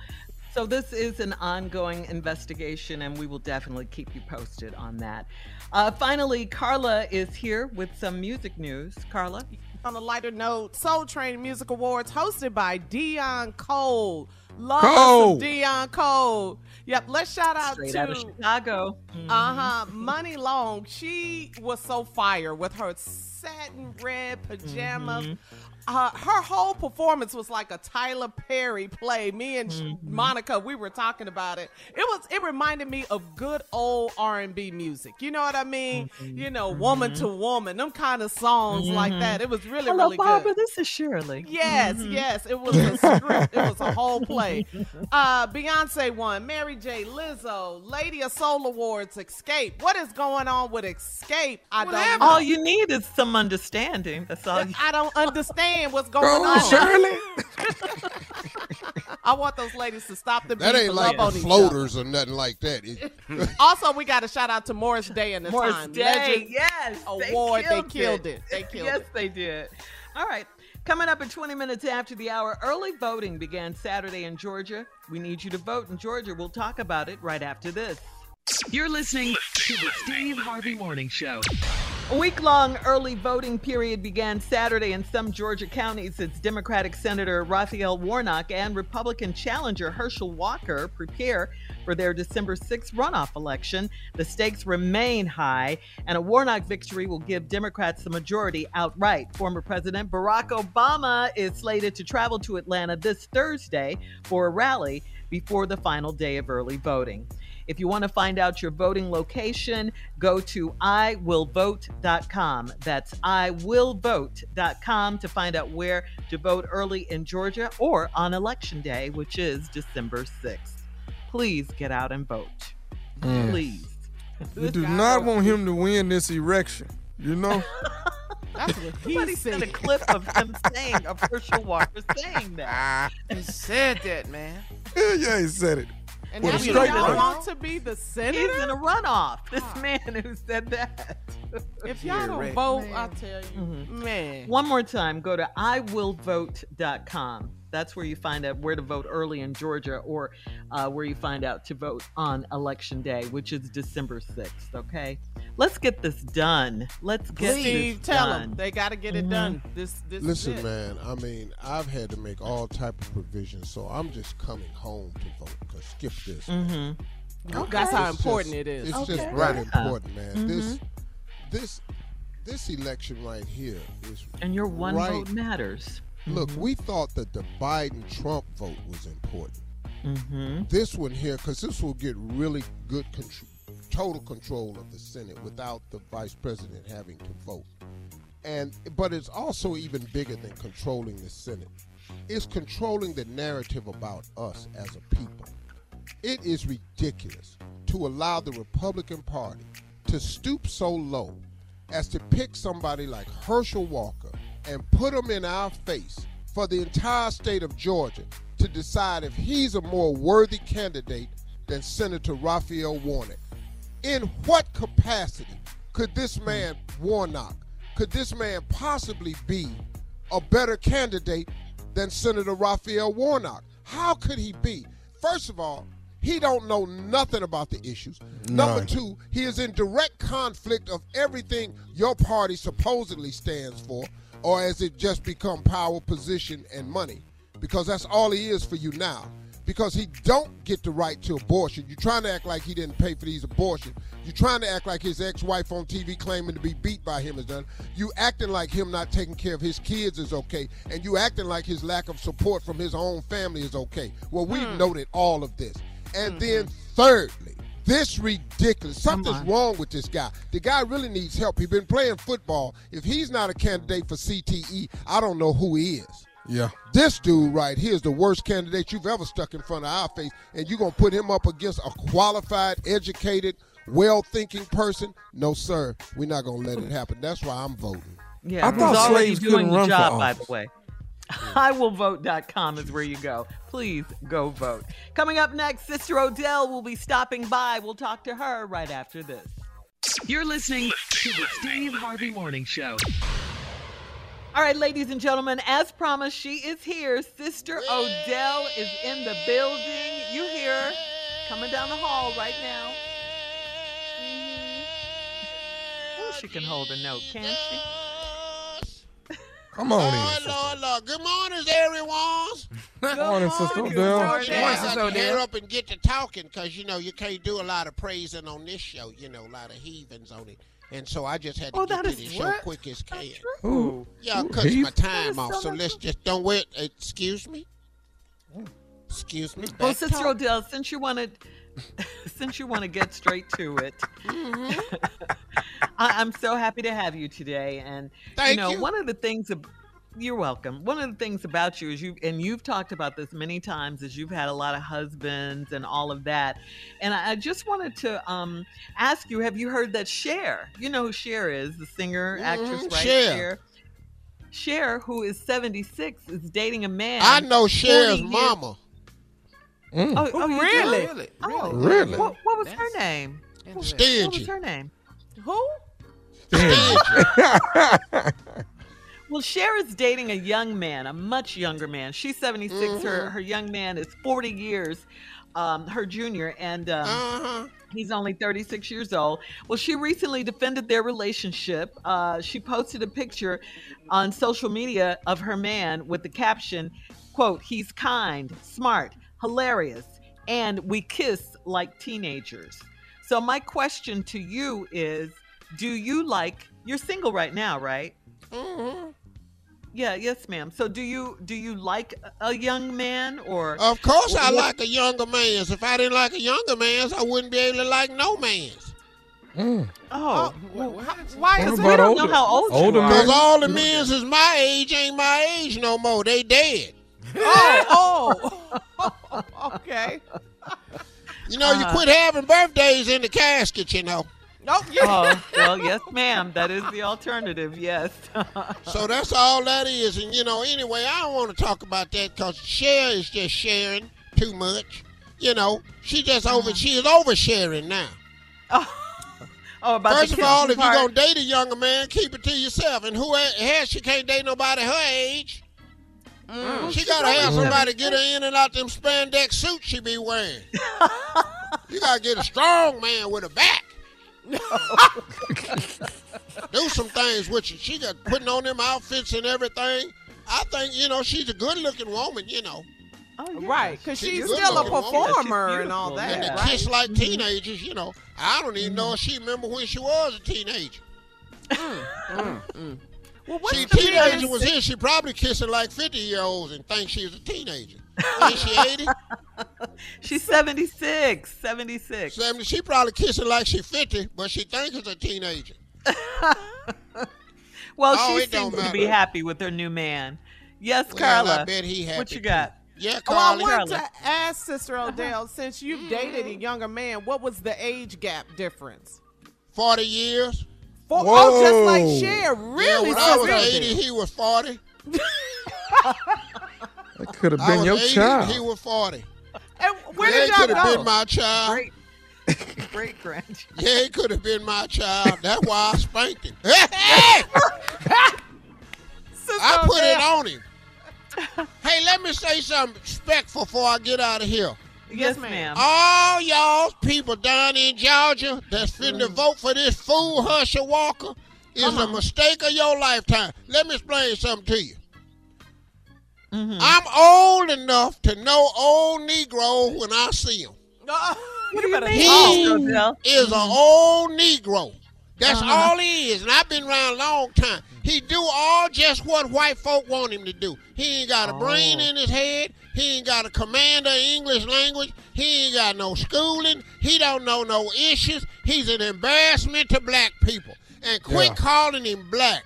Speaker 4: So this is an ongoing investigation, and we will definitely keep you posted on that. Uh, finally, Carla is here with some music news. Carla.
Speaker 8: On a lighter note, Soul Train Music Awards hosted by Deon Cole. Love
Speaker 6: Cole.
Speaker 8: some Deon Cole. Yep, let's shout out
Speaker 4: Straight
Speaker 8: to
Speaker 4: out of Chicago.
Speaker 8: Uh huh. Muni Long. She was so fire with her satin red pajamas.
Speaker 4: Mm-hmm.
Speaker 8: Uh, her whole performance was like a Tyler Perry play. Me and
Speaker 4: Mm-hmm.
Speaker 8: Monica, we were talking about it. It was. It reminded me of good old R and B music. You know what I mean?
Speaker 4: Mm-hmm.
Speaker 8: You know, woman to woman, them kind of songs like that. It was really,
Speaker 4: Hello,
Speaker 8: really
Speaker 4: Barbara.
Speaker 8: good.
Speaker 4: This is Shirley.
Speaker 8: Yes,
Speaker 4: Mhm.
Speaker 8: yes. It was a script. it was a whole play. *laughs* Uh, Beyonce won. Mary J. Lizzo, Lady of Soul Awards, Xscape. What is going on with Xscape? I don't know.
Speaker 4: All you need is some understanding. That's all. *laughs* You-
Speaker 8: I don't understand what's going
Speaker 6: Go,
Speaker 8: on.
Speaker 6: Shirley. *laughs*
Speaker 8: I want those ladies to stop the
Speaker 2: that
Speaker 8: beef
Speaker 2: ain't
Speaker 8: and
Speaker 2: like
Speaker 8: love
Speaker 2: the
Speaker 8: on
Speaker 2: floaters or nothing like that. It- *laughs*
Speaker 8: Also, we got to shout out to Morris Day and the
Speaker 4: Morris
Speaker 8: Time.
Speaker 4: Day.
Speaker 8: Legend
Speaker 4: Yes.
Speaker 8: Award. They killed it. They killed
Speaker 4: yes,
Speaker 8: it.
Speaker 4: Yes, they did. All right. Coming up at 20 minutes after the hour, early voting began Saturday in Georgia. We need you to vote in Georgia. We'll talk about it right after this.
Speaker 3: You're listening to the Steve Harvey Morning Show.
Speaker 4: A week long early voting period began Saturday in some Georgia counties as Democratic Senator Raphael Warnock and Republican challenger Herschel Walker prepare for their December 6th runoff election. The stakes remain high, and a Warnock victory will give Democrats the majority outright. Former President Barack Obama is slated to travel to Atlanta this Thursday for a rally before the final day of early voting. If you want to find out your voting location, go to iwillvote.com. That's iwillvote.com to find out where to vote early in Georgia or on election day, which is December 6th. Please get out and vote.
Speaker 6: Mm.
Speaker 4: Please.
Speaker 6: We do not want him to win this erection. You know? *laughs*
Speaker 8: That's what he
Speaker 4: Somebody sent a clip of *laughs* him saying, of Herschel Walker saying that. *laughs*
Speaker 5: He said that, man.
Speaker 6: yeah, yeah, he said it.
Speaker 8: And
Speaker 6: With
Speaker 8: now
Speaker 6: a
Speaker 8: you
Speaker 6: straight
Speaker 8: don't
Speaker 6: face.
Speaker 8: want to be the senator?
Speaker 4: He's in a runoff. This man who said that.
Speaker 8: If y'all don't
Speaker 5: Rick.
Speaker 8: vote, I tell you,
Speaker 4: Mm-hmm.
Speaker 8: man.
Speaker 4: One more time, go to iwillvote.com. That's where you find out where to vote early in Georgia or uh, where you find out to vote on election day, which is December 6th. Okay. Let's get this done. Let's get
Speaker 8: Steve,
Speaker 4: this
Speaker 8: tell
Speaker 4: done.
Speaker 8: them they got to get it
Speaker 4: Mhm.
Speaker 8: done. This, this.
Speaker 2: Listen,
Speaker 8: is it.
Speaker 2: man. I mean, I've had to make all type of provisions, so I'm just coming home to vote. Cause skip this.
Speaker 4: Mm-hmm.
Speaker 8: That's how
Speaker 2: It's
Speaker 8: important
Speaker 2: just-
Speaker 8: it is.
Speaker 2: It's just
Speaker 4: Okay.
Speaker 2: right
Speaker 4: Yeah.
Speaker 2: important, man.
Speaker 4: Mhm.
Speaker 2: This, this, this election right here is
Speaker 4: And your one
Speaker 2: right.
Speaker 4: vote matters.
Speaker 2: Look, we thought that the Biden-Trump vote was important.
Speaker 4: Mm-hmm.
Speaker 2: This one here, because this will get really good control, total control of the Senate without the vice president having to vote. And but it's also even bigger than controlling the Senate. It's controlling the narrative about us as a people. It is ridiculous to allow the Republican Party to stoop so low as to pick somebody like Herschel Walker and put him in our face for the entire state of Georgia to decide if he's a more worthy candidate than Senator Raphael Warnock. In what capacity could this man, Warnock, could this man possibly be a better candidate than Senator Raphael Warnock. How could he be? First of all, he don't know nothing about the issues. Number two, he is in direct conflict of everything your party supposedly stands for, or has it just become power, position, and money? Because that's all he is for you now. Because he don't get the right to abortion. You're trying to act like he didn't pay for these abortions. You're trying to act like his ex-wife on TV claiming to be beat by him is done. You acting like him not taking care of his kids is okay, and you acting like his lack of support from his own family is okay. Well, we've hmm. noted all of this. And then mm-hmm. thirdly, this ridiculous. Something's wrong with this guy. The guy really needs help. He's been playing football. If he's not a candidate for CTE, I don't know who he is.
Speaker 6: Yeah.
Speaker 2: This dude right here is the worst candidate you've ever stuck in front of our face, and you're gonna put him up against a qualified, educated, well-thinking person? No, sir. We're not gonna let it happen. That's why I'm voting.
Speaker 4: Yeah,
Speaker 6: I
Speaker 4: he's
Speaker 6: thought
Speaker 4: already
Speaker 6: slaves
Speaker 4: doing
Speaker 6: couldn't
Speaker 4: the
Speaker 6: run for
Speaker 4: job, by the
Speaker 6: office.
Speaker 4: way. *laughs* IwillVote.com is where you go. Please go vote. Coming up next, Sister Odell will be stopping by. We'll talk to her right after this.
Speaker 3: You're listening to the Steve Harvey Morning Show.
Speaker 4: All right, ladies and gentlemen, as promised, she is here. Sister Odell is in the building. You hear her coming down the hall right now. Oh, she can hold a note, can't she?
Speaker 6: Come on.
Speaker 10: Lord,
Speaker 6: sister.
Speaker 10: Lord, Lord. Good morning, everyone.
Speaker 6: Good morning, Sister Odell.
Speaker 10: Yeah,
Speaker 5: Morning,
Speaker 10: I
Speaker 5: Sister Odell.
Speaker 10: get up and get to talking because, you know, you can't do a lot of praising on this show. You know, a lot of heathens on it. And so I just had to
Speaker 4: Oh,
Speaker 10: get
Speaker 4: that
Speaker 10: to
Speaker 4: is
Speaker 10: the show quick as can.
Speaker 6: Who?
Speaker 10: Yeah,
Speaker 6: who-
Speaker 10: cut my time off.
Speaker 4: so
Speaker 10: So let's just don't wait. Excuse me? Excuse me.
Speaker 4: Well, Sister
Speaker 10: talk.
Speaker 4: Odell, since you want to, *laughs* since you want to get straight to it, *laughs* I, I'm so happy to have you today. And
Speaker 10: Thank
Speaker 4: you know,
Speaker 10: you.
Speaker 4: one of the things. ab- You're welcome. One of the things about you is you, and you've talked about this many times, is you've had a lot of husbands and all of that. And I, I just wanted to um, ask you: Have you heard that Cher? You know who Cher is, the singer, actress,
Speaker 10: Mhm,
Speaker 4: right?
Speaker 10: Cher.
Speaker 4: Cher, who is 76, is dating a man.
Speaker 10: I know
Speaker 4: 40
Speaker 10: Cher's mama.
Speaker 6: Mm.
Speaker 4: Oh, oh, you do?
Speaker 8: really?
Speaker 5: Really?
Speaker 4: Oh,
Speaker 6: Really?
Speaker 4: What, what was her
Speaker 5: That's-
Speaker 4: name? What was her name?
Speaker 8: Who? *laughs*
Speaker 4: Well, Cher is dating a young man, a much younger man. She's 76. Her her young man is 40 years um, her junior, and um,
Speaker 10: Uh-huh.
Speaker 4: he's only 36 years old. Well, she recently defended their relationship. Uh, she posted a picture on social media of her man with the caption, "quote He's kind, smart, hilarious, and we kiss like teenagers." So my question to you is, do you like? You're single right now, right?
Speaker 10: Mhm.
Speaker 4: Yeah, yes, ma'am. So do you do you like a young man or
Speaker 10: Of course, I like a younger man's. If I didn't like a younger man's, I wouldn't be able to like no man's.
Speaker 6: Mm.
Speaker 4: Oh,
Speaker 8: Well,
Speaker 5: what?
Speaker 8: why
Speaker 6: What
Speaker 8: is
Speaker 6: about
Speaker 4: we don't
Speaker 6: older?
Speaker 4: know how old
Speaker 6: older
Speaker 4: you are.
Speaker 10: Because all the men's is my age ain't my age no more. They dead. *laughs*
Speaker 8: Oh, oh. *laughs* okay.
Speaker 10: You know, you
Speaker 4: Uh-huh.
Speaker 10: quit having birthdays in the casket, you know.
Speaker 8: Oh, yeah. *laughs*
Speaker 4: Oh, well, yes, ma'am. That is the alternative. Yes. *laughs*
Speaker 10: So that's all that is. And, you know, anyway, I don't want to talk about that because Cher is just sharing too much. You know, she just over, she is oversharing now. *laughs*
Speaker 4: oh, about
Speaker 10: First of all,
Speaker 4: kissing
Speaker 10: if you're going to date a younger man, keep it to yourself. And who hell, she can't date nobody her age.
Speaker 4: Mm.
Speaker 10: She got to have mm. somebody get her in and out them spandex suits she be wearing. *laughs* you got to get a strong man with a back. *laughs* Do some things with you. She got putting on them outfits and everything. I think, you know, she's a good looking woman, you know.
Speaker 4: Oh, yeah.
Speaker 8: Right, because
Speaker 10: She's
Speaker 8: she's still a
Speaker 10: looking woman.
Speaker 8: performer and all that.
Speaker 10: And
Speaker 4: Yeah.
Speaker 10: they
Speaker 8: right?
Speaker 10: kiss like mm-hmm. teenagers, you know. I don't even know if she remember when she was a teenager.
Speaker 8: Well, what's
Speaker 10: See,
Speaker 8: the
Speaker 10: teenager
Speaker 8: biggest-
Speaker 10: was here. She probably kissing like 50 year olds and thinks she was a teenager. Ain't she 80? *laughs*
Speaker 4: She's 76. 76.
Speaker 10: 70? She probably kissing like she 50, but she thinks it's a teenager. *laughs*
Speaker 4: Well,
Speaker 10: Oh,
Speaker 4: she
Speaker 10: it don't
Speaker 4: seems to be happy with her new man. Yes,
Speaker 10: Well,
Speaker 4: Carla.
Speaker 10: I bet he happy.
Speaker 4: What you
Speaker 10: too.
Speaker 4: got?
Speaker 10: Yeah,
Speaker 8: Oh, I
Speaker 10: Carly.
Speaker 8: wanted
Speaker 4: Carla.
Speaker 8: to ask Sister Odell, since you've
Speaker 10: Mm-hmm.
Speaker 8: dated a younger man, what was the age gap difference?
Speaker 10: 40 years.
Speaker 8: For, oh, just
Speaker 6: Whoa.
Speaker 8: like Cher,
Speaker 10: Yeah,
Speaker 8: really?
Speaker 10: when I was
Speaker 8: specific.
Speaker 10: 80, he was 40. *laughs*
Speaker 6: That could have
Speaker 10: I
Speaker 6: been
Speaker 10: was
Speaker 6: your
Speaker 10: 80,
Speaker 6: child.
Speaker 10: he was 40.
Speaker 8: And where
Speaker 10: yeah,
Speaker 8: did
Speaker 10: he could
Speaker 8: y'all
Speaker 10: have been my child.
Speaker 4: Great. Great *laughs* grandchild.
Speaker 10: Yeah, he could have been my child. That's why I spanked him. *laughs* I put it on him.
Speaker 2: hey, let me say something respectful before I get out of here.
Speaker 4: Yes, ma'am.
Speaker 2: All y'all people down in Georgia that's finna vote for this fool Herschel Walker is a mistake of your lifetime. Let me explain something to you. I'm old enough to know old Negro when I see him. *laughs*
Speaker 8: What do you mean?
Speaker 2: He is an old Negro. That's
Speaker 8: Uh-huh.
Speaker 2: all he is, and I've been around a long time. He do all just what white folk want him to do. He ain't got a brain in his head. He ain't got a command of English language. He ain't got no schooling. He don't know no issues. He's an embarrassment to black people. And quit
Speaker 11: Yeah.
Speaker 2: calling him black.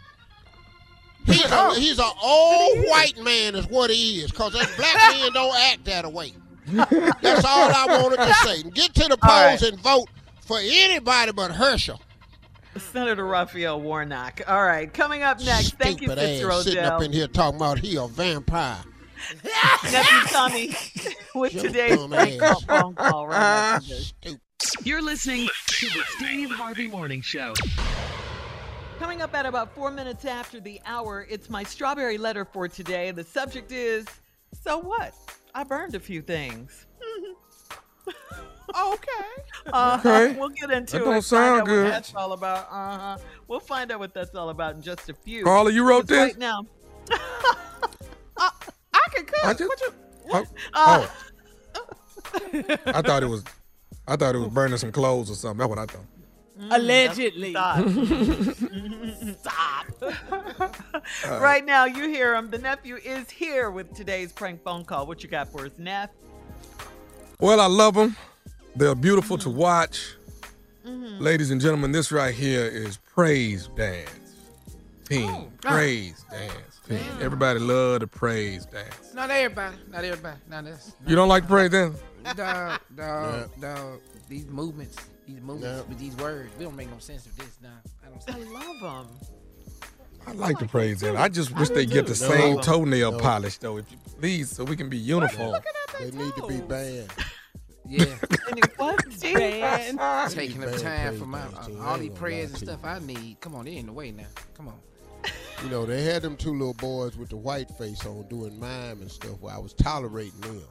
Speaker 2: He's a, he's an old white man is what he is, because us black *laughs* men don't act that way. That's all I wanted to *laughs* say. Get to the
Speaker 4: All right.
Speaker 2: polls and vote for anybody but Herschel.
Speaker 4: Senator Raphael Warnock. All right, coming up next. Thank you,
Speaker 2: Stupid
Speaker 4: Sister
Speaker 2: ass sitting up in here talking about he a vampire. *laughs*
Speaker 4: Nephew Tommy *laughs* with
Speaker 2: Your
Speaker 4: today's
Speaker 2: dumb
Speaker 4: phone call right. *laughs*
Speaker 3: You're listening to the Steve Harvey Morning Show.
Speaker 4: Coming up at about four minutes after the hour, it's my strawberry letter for today. The subject is So what? I burned a few things.
Speaker 8: Okay.
Speaker 4: Uh,
Speaker 6: Okay.
Speaker 4: We'll get into
Speaker 6: That
Speaker 4: it.
Speaker 6: don't
Speaker 4: find
Speaker 6: sound
Speaker 4: out
Speaker 6: good.
Speaker 4: What that's all about. Uh huh. We'll find out what that's all about in just a few.
Speaker 6: Carla, you wrote this?
Speaker 4: Right now. *laughs*
Speaker 8: I can cook.
Speaker 6: I just,
Speaker 8: What you-
Speaker 6: oh,
Speaker 4: Uh,
Speaker 6: oh. I thought it was, I thought it was burning some clothes or something. That's what I thought.
Speaker 8: Allegedly.
Speaker 4: Stop. *laughs*
Speaker 6: Uh,
Speaker 4: right now, you hear him. The nephew is here with today's prank phone call. What you got for his nephew?
Speaker 6: Well, I love them. They're beautiful
Speaker 4: Mm-hmm.
Speaker 6: to watch. Ladies and gentlemen, this right here is praise dance team.
Speaker 4: Oh.
Speaker 6: Praise dance team. Everybody love the praise dance.
Speaker 5: Not everybody. Not everybody. Not this.
Speaker 6: You don't like praise dance?
Speaker 5: Dog, dog, dog. These movements, these movements with these words, we don't make no sense of this. Nah, I don't.
Speaker 4: I love them.
Speaker 6: I like the praise dance. I just wish
Speaker 4: do
Speaker 6: they get the
Speaker 4: too.
Speaker 6: same
Speaker 2: No.
Speaker 6: toenail
Speaker 2: No.
Speaker 6: polish though, if you please, so we can be uniform.
Speaker 2: They need to be banned. *laughs*
Speaker 5: Yeah.
Speaker 4: what, Steve?
Speaker 8: Man.
Speaker 5: Taking the time for my uh, all these prayers and stuff I need. Come on, they in the way now. Come on.
Speaker 2: You know, they had them two little boys with the white face on doing mime and stuff where I was tolerating them.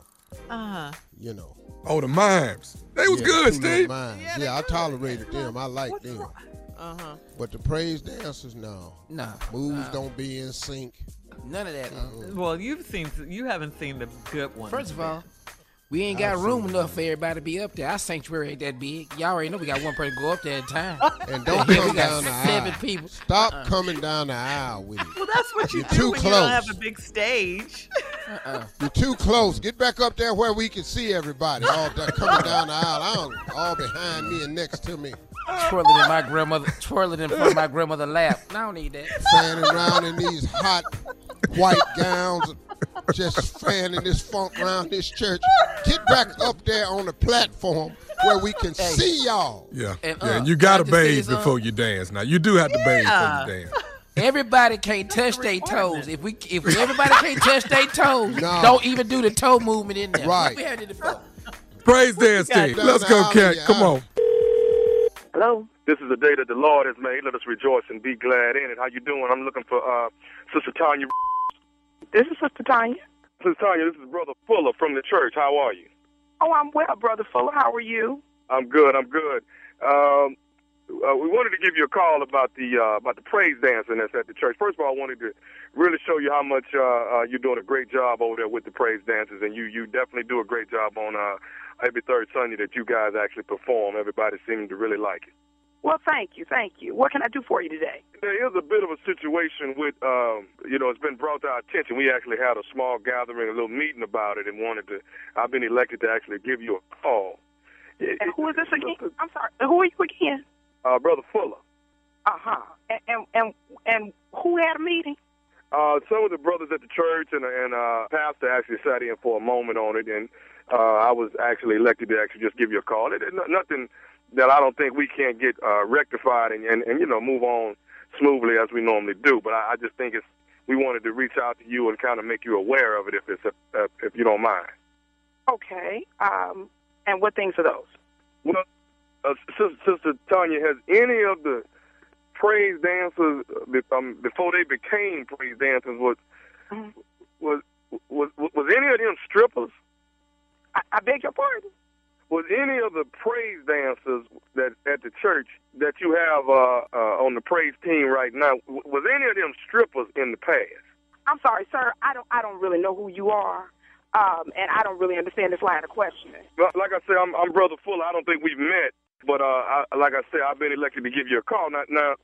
Speaker 4: Uh-huh.
Speaker 2: You know.
Speaker 6: Oh, the mimes. They was
Speaker 2: Yeah,
Speaker 6: good, Steve.
Speaker 2: mimes. Yeah, I tolerated them. I liked them.
Speaker 4: Uh-huh.
Speaker 2: But the praise dancers, no.
Speaker 5: Nah.
Speaker 2: Moves
Speaker 5: nah.
Speaker 2: don't be in sync.
Speaker 5: None of that.
Speaker 4: Well, you've seen, you haven't seen the good ones.
Speaker 5: First of all, we ain't got
Speaker 2: I've
Speaker 5: room enough for everybody to be up there. Our sanctuary ain't that big. Y'all already know we got one person to go up there at a time. *laughs*
Speaker 2: And don't
Speaker 5: Here
Speaker 2: come
Speaker 5: we got
Speaker 2: down the
Speaker 5: seven
Speaker 2: aisle.
Speaker 5: people.
Speaker 2: Stop
Speaker 5: Uh-uh.
Speaker 2: coming down the aisle with it.
Speaker 4: Well, that's what you
Speaker 2: You're
Speaker 4: do
Speaker 2: too
Speaker 4: when you don't have a big stage.
Speaker 5: Uh-uh.
Speaker 2: You're too close. Get back up there where we can see everybody. All that coming down the aisle. I don't, all behind me and next to me.
Speaker 5: Twirling in my grandmother, twirling in front of my grandmother lap. I don't need that.
Speaker 2: Standing around in these hot white gowns. Just fanning this funk around this church. Get back up there on the platform where we can
Speaker 5: Hey.
Speaker 2: see y'all.
Speaker 6: Yeah,
Speaker 5: And,
Speaker 6: yeah.
Speaker 5: uh,
Speaker 6: And you gotta
Speaker 5: can I just say
Speaker 6: bathe
Speaker 5: this, uh,
Speaker 6: before you dance. Now you do have to bathe before you dance. *laughs*
Speaker 5: Everybody can't touch their toes. If we, if everybody can't touch their toes, *laughs*
Speaker 2: No.
Speaker 5: don't even do the toe movement in there.
Speaker 2: Right.
Speaker 5: We had it before. *laughs*
Speaker 6: Praise dance team. Let's go,
Speaker 2: aisle,
Speaker 6: Cat. Come on.
Speaker 12: Hello. This is the day that the Lord has made. Let us rejoice and be glad in it. How you doing? I'm looking for uh, Sister Tanya.
Speaker 13: This is Sister Tanya.
Speaker 12: Sister Tanya, this is Brother Fuller from the church. How are you?
Speaker 13: Oh, I'm well, Brother Fuller. How are you?
Speaker 12: I'm good. I'm good. Um, uh, we wanted to give you a call about the uh, about the praise dancing that's at the church. First of all, I wanted to really show you how much uh, uh, you're doing a great job over there with the praise dancers, and you you definitely do a great job on uh, every third Sunday that you guys actually perform. Everybody seems to really like it.
Speaker 13: Well, thank you, thank you. What can I do for you today?
Speaker 12: There is a bit of a situation with, um, you know, it's been brought to our attention. We actually had a small gathering, a little meeting about it, and wanted to. I've been elected to actually give you a call.
Speaker 13: And who is this again? I'm sorry. Who are you again?
Speaker 12: Uh, Brother Fuller.
Speaker 13: Uh huh. And, and and and who had a meeting?
Speaker 12: Uh, some of the brothers at the church and and uh, pastor actually sat in for a moment on it, and uh, I was actually elected to actually just give you a call. It, it, nothing that I don't think we can't get uh, rectified and, and and you know move on smoothly as we normally do. But I, I just think it's we wanted to reach out to you and kind of make you aware of it if it's uh, if you don't mind.
Speaker 13: Okay. Um. And what things are those?
Speaker 12: Well, uh, Sister, Sister Tanya, has any of the praise dancers uh, um, before they became praise dancers was was was was any of them strippers?
Speaker 13: I, I beg your pardon.
Speaker 12: Was any of the praise dancers that at the church that you have uh, uh, on the praise team right now? Was any of them strippers in the past?
Speaker 13: I'm sorry, sir. I don't. I don't really know who you are, um, and I don't really understand this line of questioning.
Speaker 12: Well, Like I said, I'm, I'm Brother Fuller. I don't think we've met, but uh, I, like I said, I've been elected to give you a call. Now, now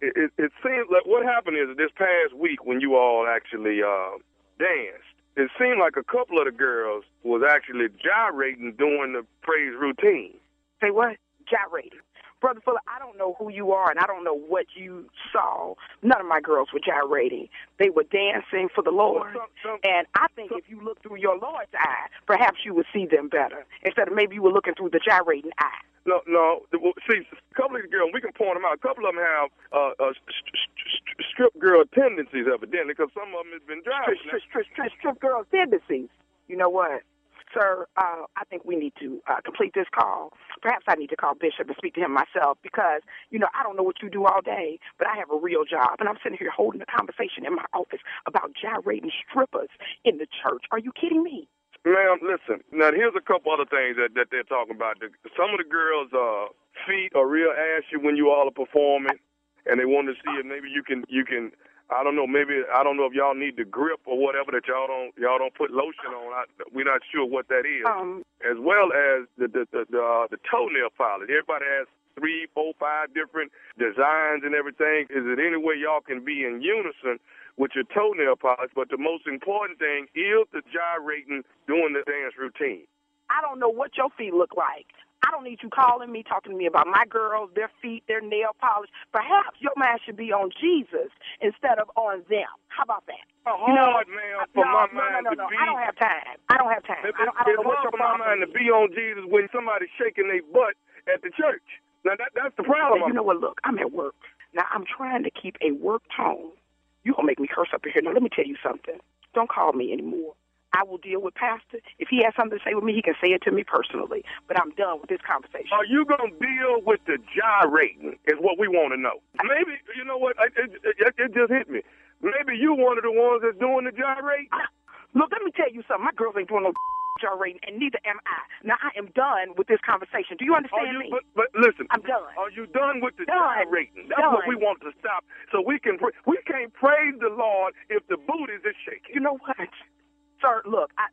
Speaker 12: it, it, it seems like what happened is this past week when you all actually uh, danced, it seemed like a couple of the girls was actually gyrating during the praise routine.
Speaker 13: Say what? Gyrating. Brother Fuller, I don't know who you are, and I don't know what you saw. None of my girls were gyrating. They were dancing for the Lord. and I think if you look through your Lord's eye, perhaps you would see them better. Instead of maybe you were looking through the gyrating eye.
Speaker 12: No, no. See, a couple of the girls, we can point them out. A couple of them have uh, uh, st- st- st- strip girl tendencies, evidently, because some of them has been driving.
Speaker 13: Strip, strip, strip, strip girls tendencies. You know what? Sir, uh, I think we need to uh, complete this call. Perhaps I need to call Bishop and speak to him myself because, you know, I don't know what you do all day, but I have a real job. And I'm sitting here holding a conversation in my office about gyrating strippers in the church. Are you kidding me?
Speaker 12: Ma'am, listen. Now, here's a couple other things that, that they're talking about. Some of the girls' uh, feet are real ashy when you all are performing, and they want to see if maybe you can you can. I don't know. Maybe I don't know if y'all need the grip or whatever that y'all don't y'all don't put lotion on. I, we're not sure what that is.
Speaker 13: Um,
Speaker 12: as well as the the the, the, uh, the toenail polish. Everybody has three, four, five different designs and everything. Is it any way y'all can be in unison with your toenail polish? But the most important thing is the gyrating during the dance routine.
Speaker 13: I don't know what your feet look like. I don't need you calling me, talking to me about my girls, their feet, their nail polish. Perhaps your mind should be on Jesus instead of on them. How about that?
Speaker 12: Oh, you know what, ma'am? Uh, for
Speaker 13: no,
Speaker 12: my
Speaker 13: no,
Speaker 12: mind
Speaker 13: no,
Speaker 12: to
Speaker 13: no,
Speaker 12: be,
Speaker 13: I don't have time. I don't have time.
Speaker 12: It-
Speaker 13: I don't, I don't
Speaker 12: it's
Speaker 13: know what
Speaker 12: hard
Speaker 13: your
Speaker 12: for my mind to be on Jesus when somebody's shaking their butt at the church. Now that that's the problem.
Speaker 13: You know what? Look, I'm at work. Now I'm trying to keep a work tone. You gonna make me curse up in here? Now let me tell you something. Don't call me anymore. I will deal with Pastor. If he has something to say with me, he can say it to me personally. But I'm done with this conversation.
Speaker 12: Are you gonna deal with the gyrating? Is what we want to know. Maybe you know what? It, it, it, just hit me. Maybe you one of the ones that's doing the gyrating.
Speaker 13: Look, let me tell you something. My girls ain't doing no *laughs* gyrating, and neither am I. Now I am done with this conversation. Do you understand me?
Speaker 12: But, but listen,
Speaker 13: I'm done.
Speaker 12: Are you done with the
Speaker 13: Done.
Speaker 12: gyrating? That's what we want to stop. So we can we can't praise the Lord if the booties is shaking.
Speaker 13: You know what, sir? Look, I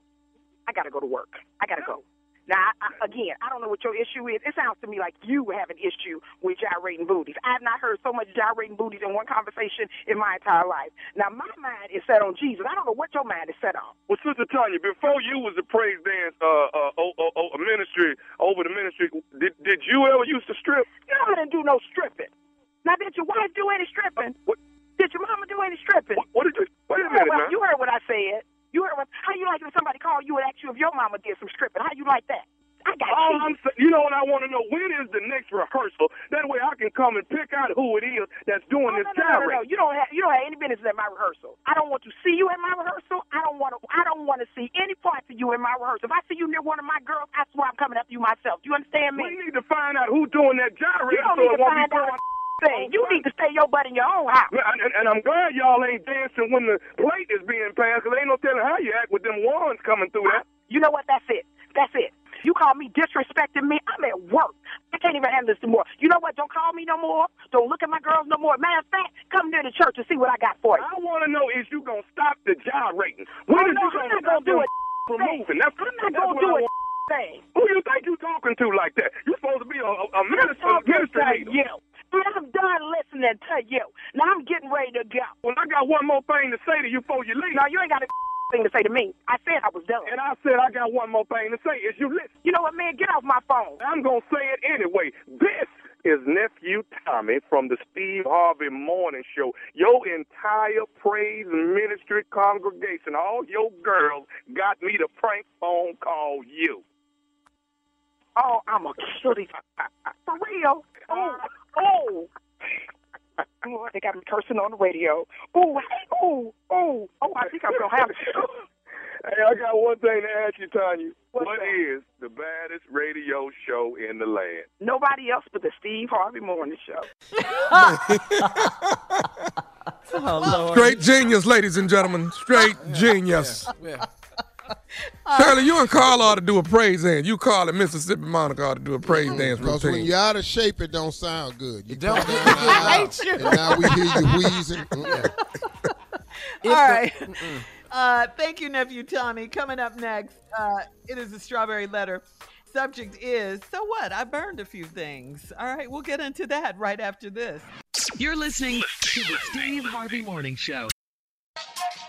Speaker 13: I gotta go to work. I gotta go. Now, I, I, again, I don't know what your issue is. It sounds to me like you have an issue with gyrating booties. I have not heard so much gyrating booties in one conversation in my entire life. Now, my mind is set on Jesus. I don't know what your mind is set on.
Speaker 12: Well, Sister Tanya, before you was the praise dance uh, uh, oh, oh, oh, ministry over the ministry, did did you ever used to strip?
Speaker 13: No, I didn't do no stripping. Now, did your wife do any stripping?
Speaker 12: What?
Speaker 13: Did your mama do any stripping?
Speaker 12: What, what did you? Wait
Speaker 13: You
Speaker 12: a
Speaker 13: heard
Speaker 12: minute
Speaker 13: what-
Speaker 12: now.
Speaker 13: You heard what I said. You heard what? How you like it if somebody called you and asked you if your mama did some stripping? How you like that? I got
Speaker 12: All
Speaker 13: cheated.
Speaker 12: I'm saying, you know what I want to know? When is the next rehearsal? That way I can come and pick out who it is that's doing
Speaker 13: Oh,
Speaker 12: this
Speaker 13: no, no, no, no, no. You don't have you don't have any business at my rehearsal. I don't want to see you at my rehearsal. I don't want to. I don't want to see any parts of you in my rehearsal. If I see you near one of my girls, I swear I'm coming after you myself. Do you understand me?
Speaker 12: We need to find out who's doing that gyrating
Speaker 13: You don't
Speaker 12: so
Speaker 13: need
Speaker 12: it
Speaker 13: to
Speaker 12: won't
Speaker 13: find
Speaker 12: be
Speaker 13: out thing. You need to stay your butt in your own house.
Speaker 12: And, and, and I'm glad y'all ain't dancing when the plate is being passed, 'cause ain't no telling how you act with them wands coming through that.
Speaker 13: You know what? That's it. That's it. You call me disrespecting me. I'm at work. I can't even handle this anymore. You know what? Don't call me no more. Don't look at my girls no more. Matter of fact, come near the church and see what I got for you.
Speaker 12: I want to know is you gonna stop the gyrating? When
Speaker 13: Oh,
Speaker 12: is
Speaker 13: no,
Speaker 12: you
Speaker 13: I'm
Speaker 12: gonna
Speaker 13: not
Speaker 12: stop
Speaker 13: gonna do it. *laughs*
Speaker 12: from moving? That's,
Speaker 13: I'm not gonna do
Speaker 12: I
Speaker 13: it. *laughs* Thing.
Speaker 12: Who you think you talking to like that? You supposed to be a, a, minister, minister
Speaker 13: to you. And I'm done listening to you. Now I'm getting ready to go.
Speaker 12: Well, I got one more thing to say to you before you leave.
Speaker 13: Now you ain't got a *laughs* thing to say to me. I said I was done.
Speaker 12: And I said I got one more thing to say. Is you listen?
Speaker 13: You know what, man? Get off my phone.
Speaker 12: I'm gonna say it anyway. This is nephew Tommy from the Steve Harvey Morning Show. Your entire praise ministry congregation, all your girls, got me to prank phone call you.
Speaker 13: Oh, I'm a these. *laughs* For real? Oh, oh. Oh, they got me cursing on the radio. Oh, hey, oh, oh, oh, I think I'm going to have it.
Speaker 12: Hey, I got one thing to ask you, Tanya.
Speaker 13: What's
Speaker 12: What
Speaker 13: that?
Speaker 12: is the baddest radio show in the land?
Speaker 13: Nobody else but the Steve Harvey Morning Show. *laughs* *laughs*
Speaker 4: Oh, Lord.
Speaker 6: Straight genius, ladies and gentlemen. Straight genius.
Speaker 5: Yeah. *laughs*
Speaker 6: Shirley, you and Carl ought to do a praise dance. You, Carl, and Mississippi Monica ought to do a praise dance
Speaker 10: Because when you're out of shape, it don't sound good. You
Speaker 5: don't.
Speaker 10: come down
Speaker 8: I
Speaker 10: aisle,
Speaker 8: hate you.
Speaker 10: And now we hear you wheezing. Mm-mm. *laughs*
Speaker 4: All right. Uh, thank you, nephew Tommy. Coming up next, uh, it is a strawberry letter. Subject is so what? I burned a few things. All right, we'll get into that right after this.
Speaker 3: You're listening to the Steve Harvey Morning Show.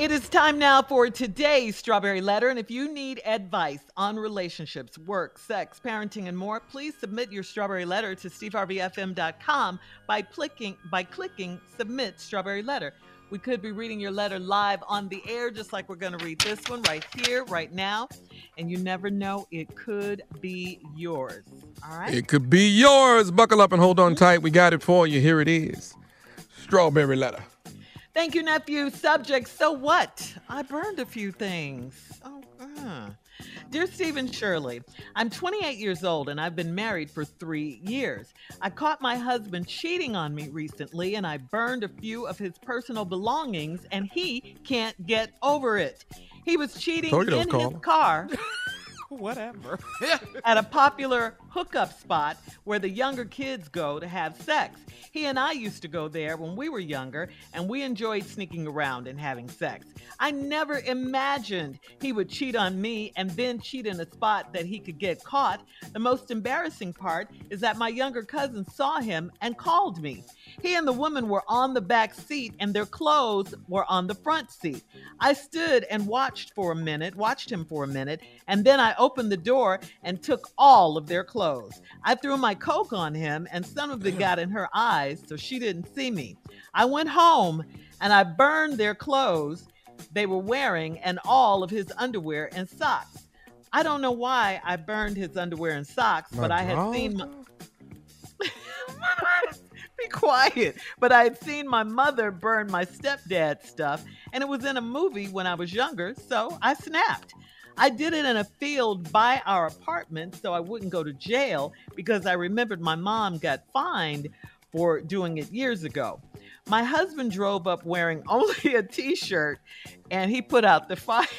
Speaker 4: It is time now for today's Strawberry Letter. And if you need advice on relationships, work, sex, parenting, and more, please submit your Strawberry Letter to steveharveyfm.com by clicking, by clicking Submit Strawberry Letter. We could be reading your letter live on the air, just like we're going to read this one right here, right now. And you never know, it could be yours. All right?
Speaker 6: It could be yours. Buckle up and hold on tight. We got it for you. Here it is. Strawberry letter.
Speaker 4: Thank you, nephew. Subject, so what? I burned a few things. Oh, uh. Dear Stephen Shirley, I'm 28 years old and I've been married for three years. I caught my husband cheating on me recently and I burned a few of his personal belongings and he can't get over it. He was cheating
Speaker 6: Told you that
Speaker 4: in his car *laughs*
Speaker 8: Whatever.
Speaker 4: at a popular hookup spot where the younger kids go to have sex. He and I used to go there when we were younger, and we enjoyed sneaking around and having sex. I never imagined he would cheat on me and then cheat in a spot that he could get caught. The most embarrassing part is that my younger cousin saw him and called me. He and the woman were on the back seat, and their clothes were on the front seat. I stood and watched for a minute, watched him for a minute, and then I opened the door and took all of their clothes. I threw my Coke on him, and some of it got in her eyes, so she didn't see me. I went home and I burned their clothes they were wearing and all of his underwear and socks. I don't know why I burned his underwear and socks, but I had seen my. *laughs* Be quiet. But I had seen my mother burn my stepdad's stuff, and it was in a movie when I was younger, so I snapped. I did it in a field by our apartment so I wouldn't go to jail because I remembered my mom got fined for doing it years ago. My husband drove up wearing *laughs* only a t shirt and he put out the fire. *laughs*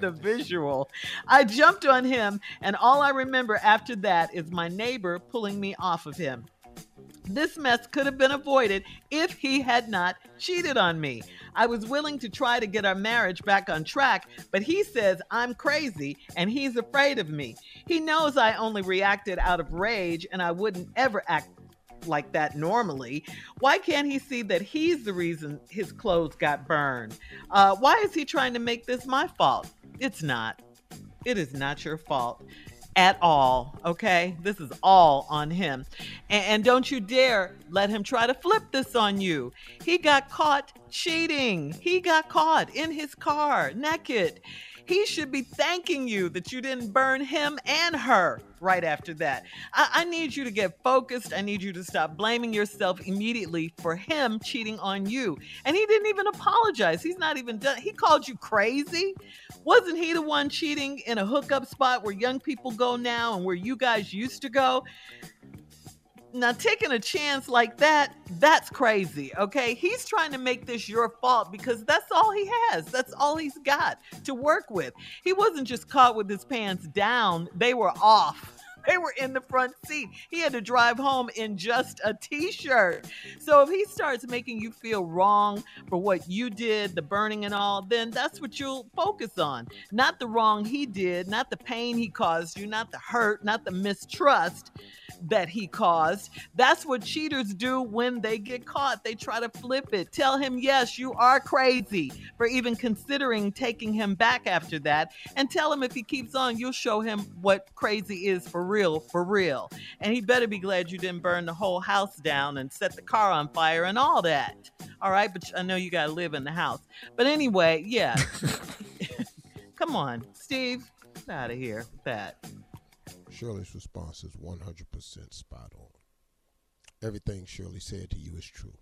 Speaker 4: the visual. I jumped on him, and all I remember after that is my neighbor pulling me off of him. This mess could have been avoided if he had not cheated on me. I was willing to try to get our marriage back on track, but he says I'm crazy and he's afraid of me. He knows I only reacted out of rage and I wouldn't ever act like that normally. Why can't he see that he's the reason his clothes got burned? Uh, why is he trying to make this my fault? It's not. It is not your fault at all. Okay. This is all on him. And, and, don't you dare let him try to flip this on you. He got caught cheating. He got caught in his car naked. He should be thanking you that you didn't burn him and her right after that. I, I, need you to get focused. I need you to stop blaming yourself immediately for him cheating on you. And he didn't even apologize. He's not even done. He called you crazy. Wasn't he the one cheating in a hookup spot where young people go now and where you guys used to go? Now, taking a chance like that, that's crazy, okay? He's trying to make this your fault because that's all he has. That's all he's got to work with. He wasn't just caught with his pants down, they were off. They were in the front seat. He had to drive home in just a t shirt. So if he starts making you feel wrong for what you did, the burning and all, then that's what you'll focus on. Not the wrong he did, not the pain he caused you, not the hurt, not the mistrust that he caused. That's what cheaters do when they get caught. They try to flip it. Tell him, yes, you are crazy for even considering taking him back after that. And tell him if he keeps on, you'll show him what crazy is for real, for real. And he better be glad you didn't burn the whole house down and set the car on fire and all that. All right, but I know you got to live in the house. But anyway, yeah. *laughs* Come on, Steve, get out of here with that.
Speaker 2: Shirley's response is 100% spot on. Everything Shirley said to you is true.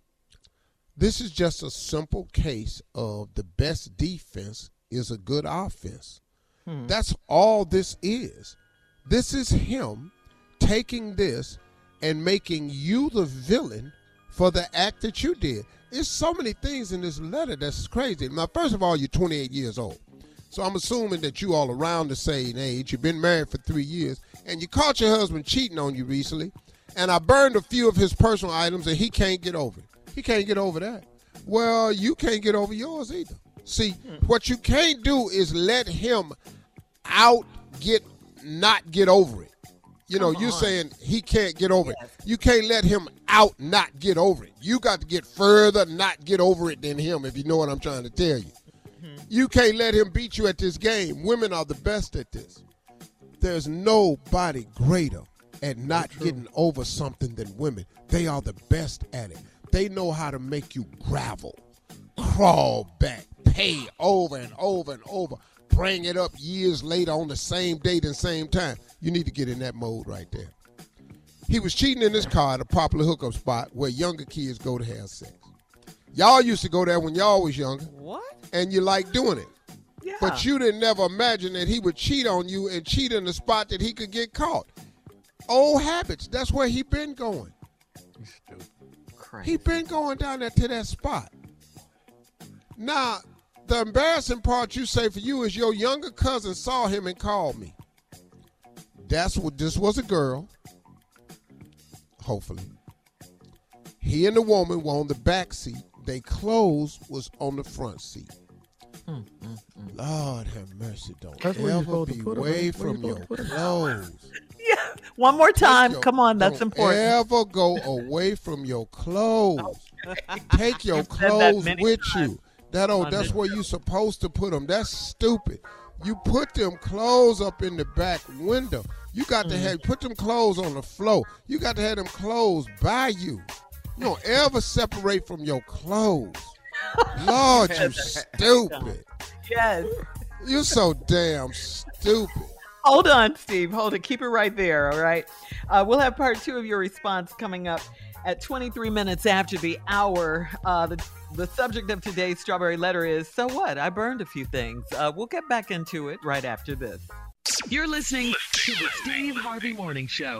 Speaker 2: This is just a simple case of the best defense is a good offense. Hmm. That's all this is. This is him taking this and making you the villain for the act that you did. There's so many things in this letter that's crazy. Now, first of all, you're 28 years old. So I'm assuming that you all around the same age. You've been married for three years, and you caught your husband cheating on you recently. And I burned a few of his personal items, and he can't get over it. He can't get over that. Well, you can't get over yours either. See, hmm. what you can't do is let him out get not get over it. You know, Come you're on. saying he can't get over yes. it. You can't let him out not get over it. You got to get further not get over it than him, if you know what I'm trying to tell you. Mm-hmm. You can't let him beat you at this game. Women are the best at this. There's nobody greater at not getting over something than women. They are the best at it. They know how to make you gravel, crawl back, pay over and over and over, bring it up years later on the same date and same time. You need to get in that mode right there. He was cheating in his car at a popular hookup spot where younger kids go to have sex. Y'all used to go there when y'all was younger.
Speaker 4: What?
Speaker 2: And you like doing it.
Speaker 4: Yeah.
Speaker 2: But you didn't never imagine that he would cheat on you and cheat in the spot that he could get caught. Old habits. That's where he been going. You stupid. Crazy. He been going down there to that spot. Now, the embarrassing part you say for you is your younger cousin saw him and called me. That's what this was a girl. Hopefully. He and the woman were on the back seat their clothes was on the front seat. Mm, mm, mm. Lord have mercy, don't That's ever be away from your clothes. *laughs*
Speaker 4: yeah, one more time. Your, Come on, that's important.
Speaker 2: Ever go away from your clothes? *laughs* Take your clothes with times. you. That oh, that's where you supposed to put them. That's stupid. You put them clothes up in the back window. You got mm. to have put them clothes on the floor. You got to have them clothes by you. You don't ever separate from your clothes. *laughs* Lord, you stupid.
Speaker 4: Yes.
Speaker 2: You're so damn stupid.
Speaker 4: Hold on, Steve. Hold it. Keep it right there. All right. Uh, we'll have part two of your response coming up at 23 minutes after the hour. Uh, the, the subject of today's strawberry letter is So what? I burned a few things. Uh, we'll get back into it right after this.
Speaker 3: You're listening to the Steve Harvey Morning Show.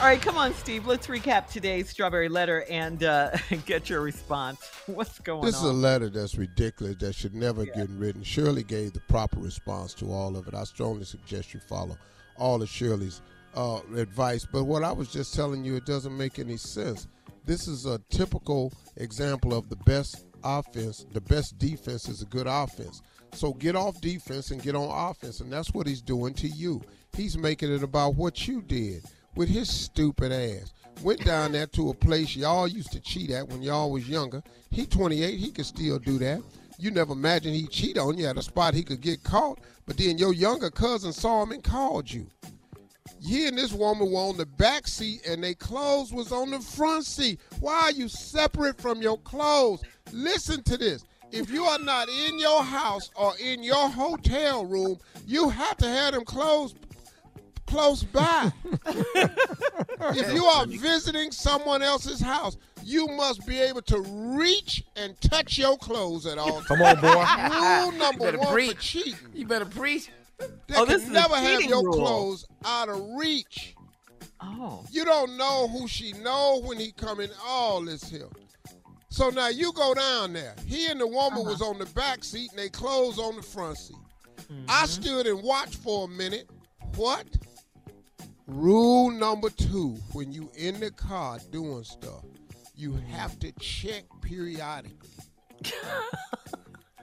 Speaker 4: All right, come on, Steve. Let's recap today's strawberry letter and uh, *laughs* get your response. What's going
Speaker 2: this
Speaker 4: on?
Speaker 2: This is a letter that's ridiculous that should never yeah. get written. Shirley gave the proper response to all of it. I strongly suggest you follow all of Shirley's uh, advice. But what I was just telling you, it doesn't make any sense. This is a typical example of the best offense. The best defense is a good offense. So get off defense and get on offense. And that's what he's doing to you. He's making it about what you did. with his stupid ass. Went down there to a place y'all used to cheat at when y'all was younger. He 28, he could still do that. You never imagined he'd cheat on you at a spot he could get caught, but then your younger cousin saw him and called you. You and this woman were on the back seat and their clothes was on the front seat. Why are you separate from your clothes? Listen to this. If you are not in your house or in your hotel room, you have to have them clothes close by. *laughs* if you are visiting someone else's house, you must be able to reach and touch your clothes at all times.
Speaker 6: Come on, boy.
Speaker 2: Rule number
Speaker 5: better
Speaker 2: one for
Speaker 5: preach.
Speaker 2: cheating.
Speaker 5: You better preach.
Speaker 2: They
Speaker 4: Oh,
Speaker 2: can never have your
Speaker 4: rule.
Speaker 2: clothes out of reach.
Speaker 4: Oh.
Speaker 2: You don't know who she know when he come in. All this here. So now you go down there. He and the woman
Speaker 4: Uh-huh.
Speaker 2: was on the back seat and they clothes on the front seat.
Speaker 4: Mm-hmm.
Speaker 2: I stood and watched for a minute. What? Rule number two: When you in the car doing stuff, you have to check periodically. *laughs*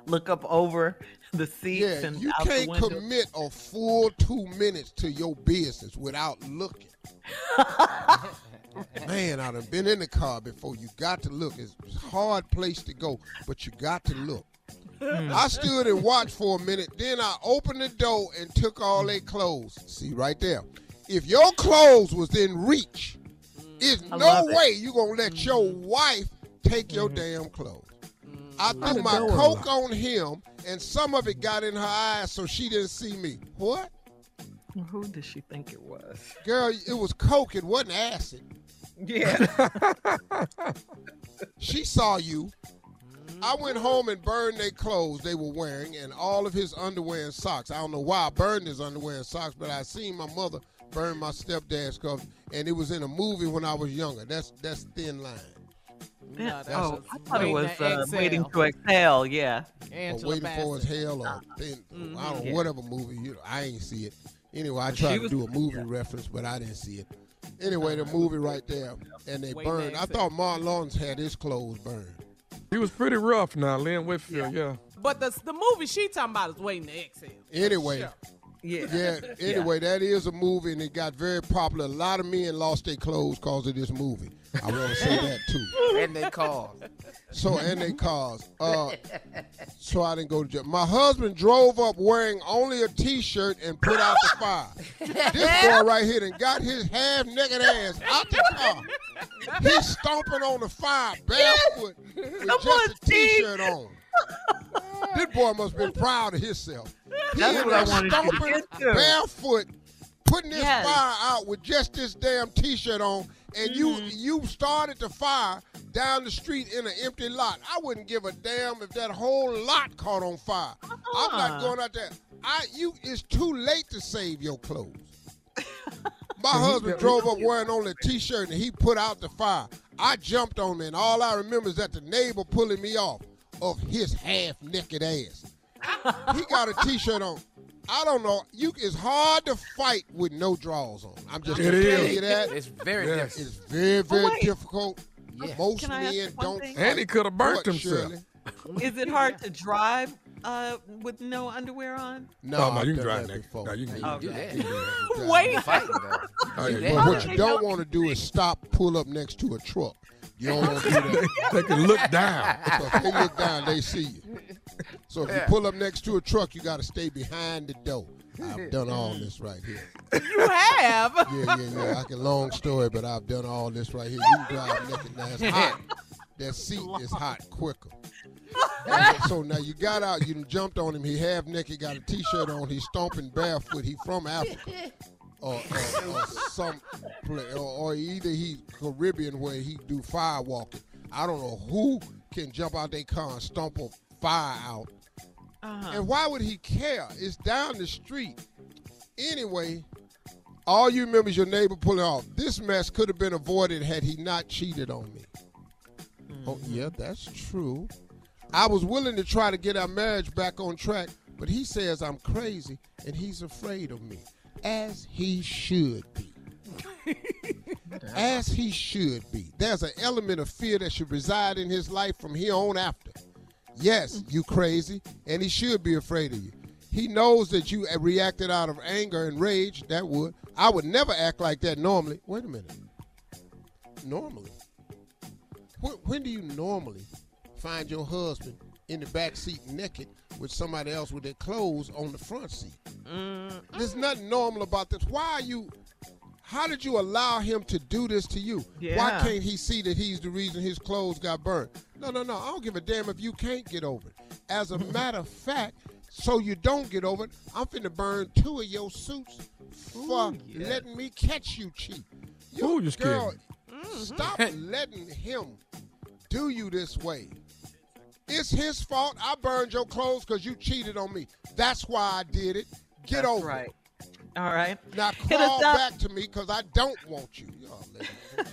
Speaker 4: Look up over the seats
Speaker 2: Yeah,
Speaker 4: and
Speaker 2: you can't commit a full two minutes to your business without looking. *laughs* Man, I done been in the car before. You got to look. It's a hard place to go, but you got to look. Hmm. I stood and watched for a minute. Then I opened the door and took all their clothes. See right there. If your clothes was in reach, there's
Speaker 4: I
Speaker 2: no
Speaker 4: love it.
Speaker 2: way you gonna let your mm-hmm. wife take your mm-hmm. damn clothes. I threw my coke on him, and some of it got in her eyes, so she didn't see me. What?
Speaker 4: Who did she think it was?
Speaker 2: Girl, it was coke. It wasn't acid.
Speaker 4: Yeah. *laughs*
Speaker 2: She saw you. I went home and burned their clothes they were wearing and all of his underwear and socks. I don't know why I burned his underwear and socks, but I seen my mother burn my stepdad's clothes, and it was in a movie when I was younger. That's that's thin line.
Speaker 8: No,
Speaker 4: oh,
Speaker 8: just
Speaker 4: I thought it was
Speaker 8: waiting to
Speaker 4: uh,
Speaker 8: exhale.
Speaker 4: waiting to exhale. Yeah.
Speaker 2: Or
Speaker 8: Angela
Speaker 2: waiting for his hell or thin, I don't know,
Speaker 4: Yeah.
Speaker 2: whatever movie. You know, I ain't see it. Anyway, I
Speaker 4: She
Speaker 2: tried to do a movie reference, but I didn't see it. Anyway, the movie right there, and they
Speaker 8: Waiting
Speaker 2: burned. I thought Martin Lawrence had his clothes burned.
Speaker 6: He was pretty rough now, Lynn Whitfield, yeah.
Speaker 8: But the the movie she talking about is waiting to exhale.
Speaker 2: Anyway,
Speaker 8: Sure.
Speaker 4: Yeah. *laughs*
Speaker 2: Yeah. Anyway, that is a movie, and it got very popular. A lot of men lost their clothes because of this movie. I want to say *laughs* that too.
Speaker 5: And they called.
Speaker 2: So and they cars. Uh, so I didn't go to jail. My husband drove up wearing only a T-shirt and put out the fire. This boy *laughs* right here and got his half-naked ass out the car. He's stomping on the fire barefoot with just a T-shirt on. This boy must have been proud of himself. He
Speaker 4: That's
Speaker 2: in
Speaker 4: what I
Speaker 2: there
Speaker 4: wanted you to
Speaker 2: stomping
Speaker 4: get to.
Speaker 2: barefoot, putting this
Speaker 4: Yes.
Speaker 2: fire out with just this damn T-shirt on, and you
Speaker 4: Mm-hmm.
Speaker 2: you started the fire down the street in an empty lot. I wouldn't give a damn if that whole lot caught on fire. I'm not
Speaker 4: Uh-uh.
Speaker 2: going out there. I you it's too late to save your clothes. *laughs* My husband drove up wearing only a t-shirt and he put out the fire. I jumped on him and all I remember is that the neighbor pulling me off of his half-naked ass. he got a t-shirt on. I don't know. You it's hard to fight with no drawers on. I'm just
Speaker 6: It
Speaker 2: gonna
Speaker 6: is.
Speaker 2: you that.
Speaker 5: It's very
Speaker 6: Yes.
Speaker 5: different.
Speaker 2: It's very, very
Speaker 4: wait.
Speaker 2: difficult.
Speaker 5: Yeah.
Speaker 2: Most
Speaker 4: Can I ask
Speaker 2: men don't
Speaker 4: thing?
Speaker 6: And he could have burnt himself.
Speaker 4: Is it hard to drive uh, with no underwear on?
Speaker 2: No,
Speaker 6: Oh, no, you can
Speaker 2: done
Speaker 6: drive
Speaker 2: that
Speaker 6: naked. No, you can
Speaker 5: You do that.
Speaker 2: You can drive
Speaker 8: Wait.
Speaker 2: naked.
Speaker 5: Fighting.
Speaker 6: Oh, yeah,
Speaker 5: do
Speaker 2: But
Speaker 5: that.
Speaker 2: what you don't want to do is stop, pull up next to a truck. You don't want to do that.
Speaker 6: They can look down.
Speaker 2: So if they look down, they see you. So if you pull up next to a truck, you got to stay behind the door. I've *laughs* done all this right here.
Speaker 8: You have. *laughs*
Speaker 2: Yeah, yeah, yeah. I can long story, but I've done all this right here. You drive naked now. It's hot. That seat is hot quicker. so now you got out, you jumped on him. He half naked, got a t-shirt on. He's stomping barefoot. He from Africa, or, or, or some, pla- or, or either he's Caribbean where he do fire walking. I don't know who can jump out their car and stomp a fire out.
Speaker 4: Uh-huh.
Speaker 2: And why would he care? It's down the street. Anyway, all you remember is your neighbor pulling off. This mess could have been avoided had he not cheated on me. Oh, yeah, that's true. I was willing to try to get our marriage back on track, but he says I'm crazy and he's afraid of me, as he should be. as he should be. There's an element of fear that should reside in his life from here on after. Yes, you crazy, and he should be afraid of you. He knows that you reacted out of anger and rage. That would. I would never act like that normally. Wait a minute. Normally. When, when do you normally find your husband in the back seat naked with somebody else with their clothes on the front seat? Mm-hmm. There's nothing normal about this. Why are you? How did you allow him to do this to you? Why can't he see that he's the reason his clothes got burned? No, no, no. I don't give a damn if you can't get over it. As a *laughs* matter of fact, so you don't get over it, I'm finna burn two of your suits for letting me catch you cheap. You
Speaker 6: Ooh, just
Speaker 2: girl,
Speaker 6: kidding.
Speaker 2: stop *laughs* letting him do you this way. It's his fault. I burned your clothes because you cheated on me. That's why I did it. Get
Speaker 4: That's
Speaker 2: over
Speaker 4: right.
Speaker 2: it.
Speaker 4: All right.
Speaker 2: Now
Speaker 4: Hit us up.
Speaker 2: back to me because I don't want you. Y'all. *laughs*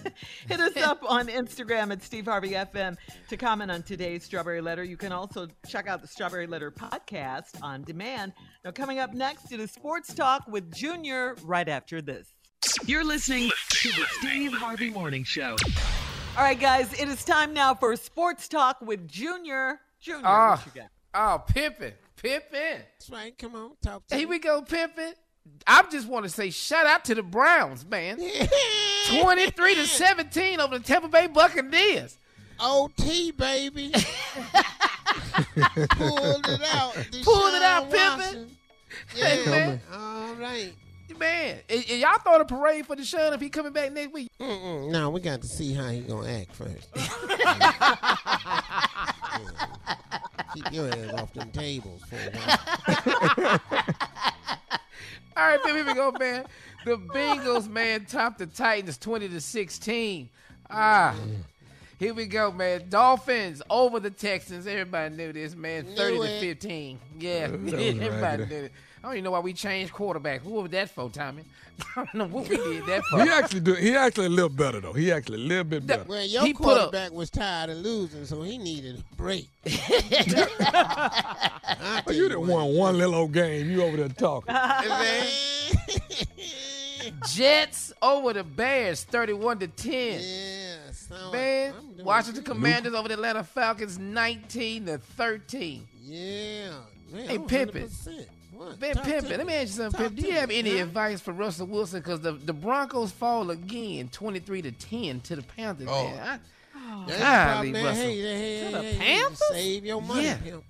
Speaker 4: Hit us up on Instagram at Steve Harvey FM to comment on today's Strawberry Letter. You can also check out the Strawberry Letter podcast on demand. Now, coming up next, it is Sports Talk with Junior right after this.
Speaker 3: You're listening to the Steve Harvey Morning Show.
Speaker 4: All right, guys, it is time now for Sports Talk with Junior. Junior,
Speaker 5: Ah,
Speaker 4: what you got?
Speaker 5: oh, pimping, pimping.
Speaker 2: That's right. Come on, talk to
Speaker 5: Here we go, pimping. I just want to say shout out to the Browns, man. 23 to 17 over the Tampa Bay Buccaneers.
Speaker 2: OT, baby. *laughs* Pulled it out.
Speaker 5: Pulled it out,
Speaker 2: Deshaun
Speaker 5: pimping.
Speaker 2: Watson.
Speaker 5: Hey,
Speaker 2: Yeah,
Speaker 5: man.
Speaker 2: all right.
Speaker 5: Man, and, and y'all throwing a parade for Deshaun if he coming back next week?
Speaker 2: Mm-mm. No, we got to see how he gonna act first. *laughs* Keep your ass off them tables for a while. *laughs*
Speaker 5: All right, man, here we go, man. The Bengals, man, top the Titans 20 to 16. Ah. Here we go, man. Dolphins over the Texans. Everybody knew this, man. 30
Speaker 2: Knew
Speaker 5: to
Speaker 2: it.
Speaker 5: 15. Yeah, *laughs* everybody
Speaker 6: raggedy.
Speaker 5: knew it. I don't even know why we changed quarterbacks. What was that for, Tommy? *laughs* I don't know what we did that for.
Speaker 6: He actually do. He actually a little better though. He actually a little bit better.
Speaker 2: Well, your
Speaker 5: He put up-
Speaker 2: quarterback was tired of losing, so he needed a break. *laughs*
Speaker 6: Oh, you didn't won one little old game. You over there talking. *laughs*
Speaker 5: Jets over the Bears, 31 to 10.
Speaker 2: Yeah, sound
Speaker 5: Man,
Speaker 2: like I'm
Speaker 5: Washington
Speaker 2: good.
Speaker 5: Commanders over the Atlanta Falcons, 19 to 13.
Speaker 2: Yeah. Man,
Speaker 5: Hey,
Speaker 2: I'm
Speaker 5: Pimpin.
Speaker 2: 100%. What?
Speaker 5: Man,
Speaker 2: Talk to
Speaker 5: Pimpin, let me ask you something,
Speaker 2: Talk
Speaker 5: Pimpin. Do you have any
Speaker 2: huh?
Speaker 5: advice for Russell Wilson? Because the, the Broncos fall again, 23 to 10 to the Panthers.
Speaker 2: Oh.
Speaker 5: Man. I,
Speaker 2: That's the
Speaker 5: Golly,
Speaker 2: problem, man.
Speaker 5: Russell.
Speaker 2: Hey, hey,
Speaker 5: To
Speaker 2: hey,
Speaker 5: the
Speaker 2: hey,
Speaker 5: Panthers?
Speaker 2: Save your money,
Speaker 5: Yeah.
Speaker 2: pimp.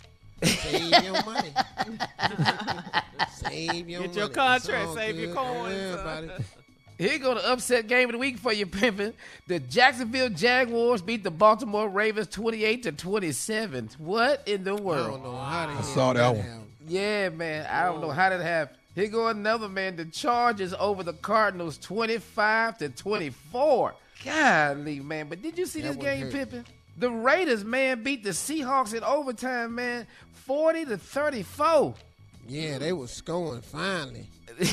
Speaker 2: *laughs* Save your money. Save your money.
Speaker 8: Get
Speaker 2: money.
Speaker 8: your contract,
Speaker 2: all
Speaker 8: save your
Speaker 2: good.
Speaker 8: coins.
Speaker 2: Don't worry about it.
Speaker 5: Here go the upset game of the week for you, Pimpin. The Jacksonville Jaguars beat the Baltimore Ravens 28 to 27. What in the
Speaker 2: I
Speaker 5: world?
Speaker 2: don't know how the
Speaker 6: I saw that one.
Speaker 5: Yeah, man. I don't know how that happened. Here go another man. The Chargers over the Cardinals 25 to 24. Golly, man. But did you see
Speaker 2: That
Speaker 5: this game. Pimpin? The Raiders, man, beat the Seahawks in overtime, man. 40 to 34.
Speaker 2: Yeah, they were scoring finally. *laughs*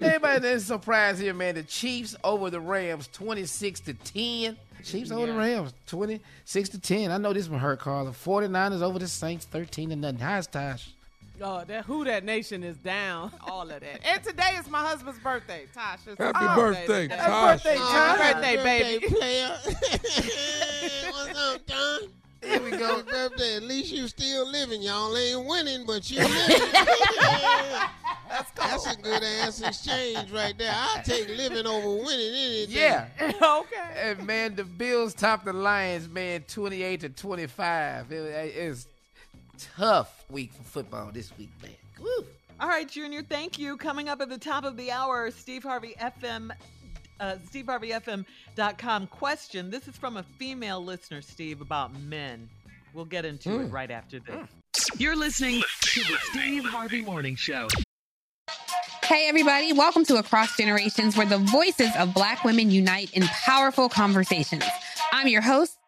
Speaker 5: Everybody that's surprised here, man. The Chiefs over the Rams 26 to 10. Chiefs over the Rams 26 to 10. I know this one hurt, Carla. 49ers over the Saints 13 to nothing. How's Tosh?
Speaker 8: Oh, that who that nation is down. *laughs* All of that. And today is my husband's birthday. Tosh. it's
Speaker 6: Happy birthday,
Speaker 8: today.
Speaker 6: Tosh.
Speaker 5: Happy birthday, Tosh.
Speaker 8: birthday, baby.
Speaker 2: player. *laughs* What's up, Don?
Speaker 5: Here we go. *laughs*
Speaker 2: Birthday. At least you still living. Y'all ain't winning, but you *laughs* living. That's a good ass exchange right there. I take living over winning anything.
Speaker 5: Yeah. *laughs*
Speaker 8: okay.
Speaker 5: And man, the Bills topped the Lions, man, 28 to 25. It, it's tough week for football this week, man. Woo.
Speaker 4: All right, Junior, thank you. Coming up at the top of the hour, Steve Harvey FM, uh, SteveHarveyFM.com question. This is from a female listener, Steve, about men. We'll get into it right after this.
Speaker 3: You're listening to the Steve Harvey Morning Show.
Speaker 9: Hey, everybody, welcome to Across Generations, where the voices of Black women unite in powerful conversations. I'm your host,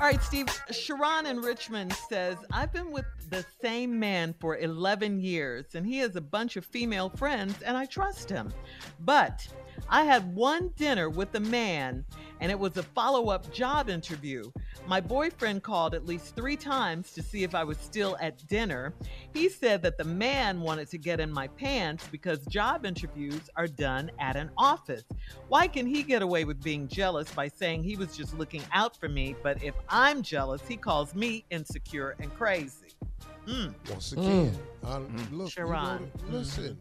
Speaker 4: All right, Steve. Sharon in Richmond says, I've been with the same man for 11 years, and he has a bunch of female friends, and I trust him. But I had one dinner with a man, and it was a follow up job interview. My boyfriend called at least three times to see if I was still at dinner. He said that the man wanted to get in my pants because job interviews are done at an office. Why can he get away with being jealous by saying he was just looking out for me, but if I'm jealous, he calls me insecure and crazy? Mm.
Speaker 2: Once again, I-
Speaker 4: Mm.
Speaker 2: look, you
Speaker 4: Sharon.
Speaker 2: gotta- listen.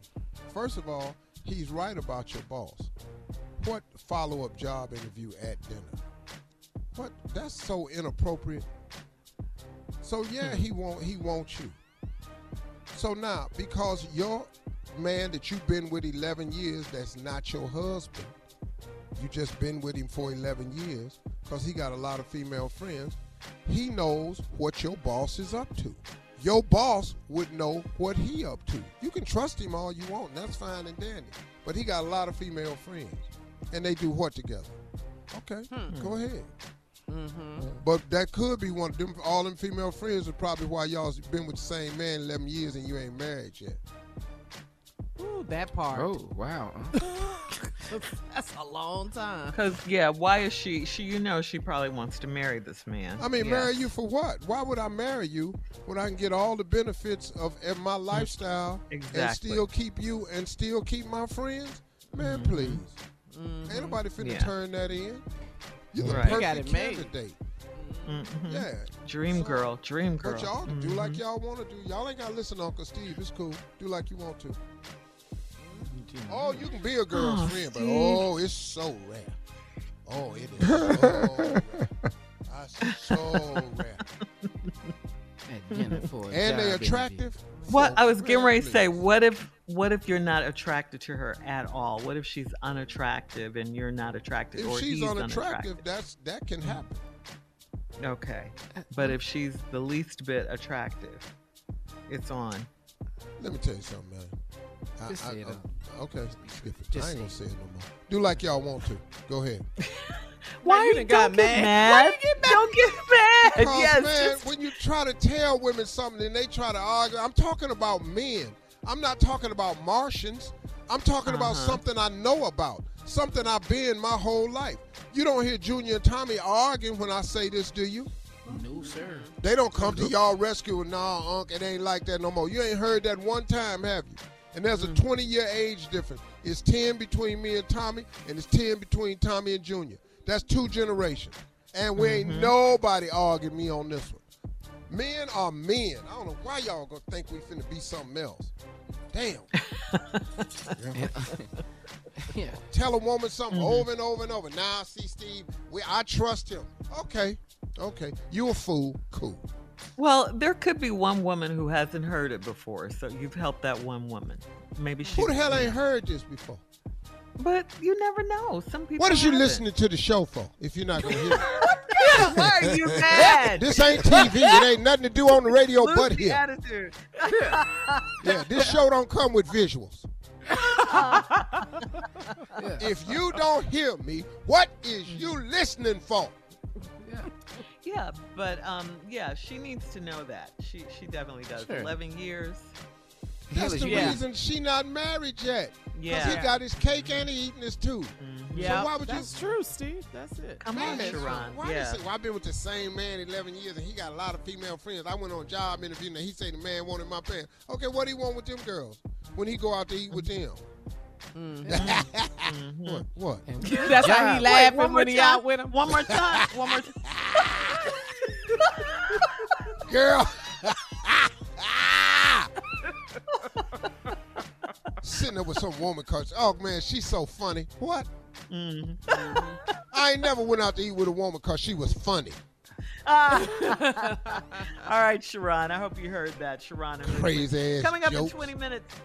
Speaker 2: First of all, he's right about your boss. What follow-up job interview at dinner? What? That's so inappropriate. So yeah, he hmm. won't. He wants you. So now, because your man that you've been with 11 years, that's not your husband. You just been with him for 11 years because he got a lot of female friends. He knows what your boss is up to. Your boss would know what he up to. You can trust him all you want, and that's fine and dandy. But he got a lot of female friends, and they do what together? Okay, hmm. go ahead.
Speaker 8: Mm-hmm.
Speaker 2: But that could be one of them. All them female friends are probably why y'all been with the same man 11 years and you ain't married yet.
Speaker 8: Ooh, that part.
Speaker 5: Oh, wow. Uh-huh. *laughs* *laughs*
Speaker 8: That's a long time.
Speaker 4: Because, yeah, why is she, she, you know, she probably wants to marry this man.
Speaker 2: I mean,
Speaker 4: Yeah.
Speaker 2: marry you for what? Why would I marry you when I can get all the benefits of, of my mm-hmm. lifestyle and still keep you and still keep my friends? Man, mm-hmm. please. Ain't nobody finna
Speaker 4: Yeah.
Speaker 2: turn that in. You're the
Speaker 4: Right.
Speaker 2: perfect
Speaker 4: You got it made.
Speaker 2: candidate.
Speaker 4: Mhm.
Speaker 2: Yeah.
Speaker 4: Dream girl, dream girl.
Speaker 2: But y'all do like
Speaker 4: Mhm.
Speaker 2: y'all want to do. Y'all ain't got to listen to Uncle Steve. It's cool. Do like you want to. Oh, you can be a girl's
Speaker 4: Oh,
Speaker 2: friend, but oh, it's so rare. Oh, it is *laughs* so rare. I say so rare.
Speaker 5: At dinner for a
Speaker 2: And they
Speaker 5: job
Speaker 2: attractive.
Speaker 4: What I was getting ready to say, what if what if you're not attracted to her at all? What if she's unattractive and you're not attracted,
Speaker 2: If
Speaker 4: or
Speaker 2: she's
Speaker 4: he's
Speaker 2: unattractive, that's that can happen.
Speaker 4: Okay, uh, but if she's the least bit attractive, it's on.
Speaker 2: Let me tell you something, man. I-
Speaker 5: Just
Speaker 2: I-
Speaker 5: say it
Speaker 2: I- okay, skip it.
Speaker 5: Just
Speaker 2: I ain't gonna
Speaker 5: say
Speaker 2: say it no more. Do like y'all want to. Go ahead. *laughs*
Speaker 4: Why
Speaker 8: you
Speaker 4: you
Speaker 8: got
Speaker 4: don't get
Speaker 8: mad.
Speaker 4: mad?
Speaker 8: Why you get mad?
Speaker 4: Don't get mad.
Speaker 2: Because,
Speaker 4: yes,
Speaker 2: man,
Speaker 4: just-
Speaker 2: when you try to tell women something and they try to argue, I'm talking about men. I'm not talking about Martians. I'm talking about
Speaker 4: Uh-huh.
Speaker 2: something I know about, something I've been my whole life. You don't hear Junior and Tommy arguing when I say this, do you?
Speaker 5: No, sir.
Speaker 2: They don't come to y'all rescue and nah, Unc, it ain't like that no more. You ain't heard that one time, have you? And there's a 20 year age difference. It's 10 between me and Tommy, and it's 10 between Tommy and Junior. That's two generations. And we ain't nobody arguing me on this one. Men are men. I don't know why y'all gonna think we finna be something else. Damn. *laughs*
Speaker 5: Yeah. yeah.
Speaker 2: Tell a woman something mm-hmm. over and over and over. Now, see, Steve, we, I trust him. Okay, okay. You a fool. Cool.
Speaker 4: well, there could be one woman who hasn't heard it before, so you've helped that one woman. Maybe she.
Speaker 2: Who the hell ain't heard this before?
Speaker 4: But you never know. Some people.
Speaker 2: What is you
Speaker 4: haven't.
Speaker 2: listening to the show for if you're not gonna hear it? *laughs* *laughs*
Speaker 4: Why are you mad?
Speaker 2: This ain't TV. It ain't nothing to do on the radio
Speaker 4: Lose
Speaker 2: but
Speaker 4: the
Speaker 2: here.
Speaker 4: attitude. *laughs*
Speaker 2: Yeah, this show don't come with visuals. *laughs* If you don't hear me, what is you listening for?
Speaker 4: Yeah, but um, yeah, she needs to know that. She she definitely does.
Speaker 2: Sure.
Speaker 4: Eleven years.
Speaker 2: That's the
Speaker 4: Yeah.
Speaker 2: reason she not married yet. Because
Speaker 4: Yeah.
Speaker 2: he got his cake and he eating his too. Mm-hmm.
Speaker 8: Yeah,
Speaker 2: so why would
Speaker 8: that's
Speaker 2: you?
Speaker 8: true, Steve. That's it.
Speaker 4: Come
Speaker 2: Man,
Speaker 4: on, Sharon.
Speaker 2: Why
Speaker 4: Yeah.
Speaker 2: say, well, I've been with the same man 11 years and he got a lot of female friends. I went on a job interview and he said the man wanted my pants. Okay, what do he want with them girls when he go out to eat with mm-hmm. them? Mm-hmm. *laughs* what? What?
Speaker 8: That's how he laughing
Speaker 4: Wait,
Speaker 8: when he
Speaker 4: time.
Speaker 8: out with him.
Speaker 4: One more time. One more time. *laughs*
Speaker 2: Girl. *laughs* Sitting there with some woman cause oh man, she's so funny. What?
Speaker 4: Mm-hmm. *laughs*
Speaker 2: I ain't never went out to eat with a woman cause she was funny.
Speaker 4: Ah. *laughs* All right, Sharon. I hope you heard that, Sharon.
Speaker 2: Crazy ass
Speaker 4: Coming up
Speaker 2: jokes.
Speaker 4: in 20 minutes.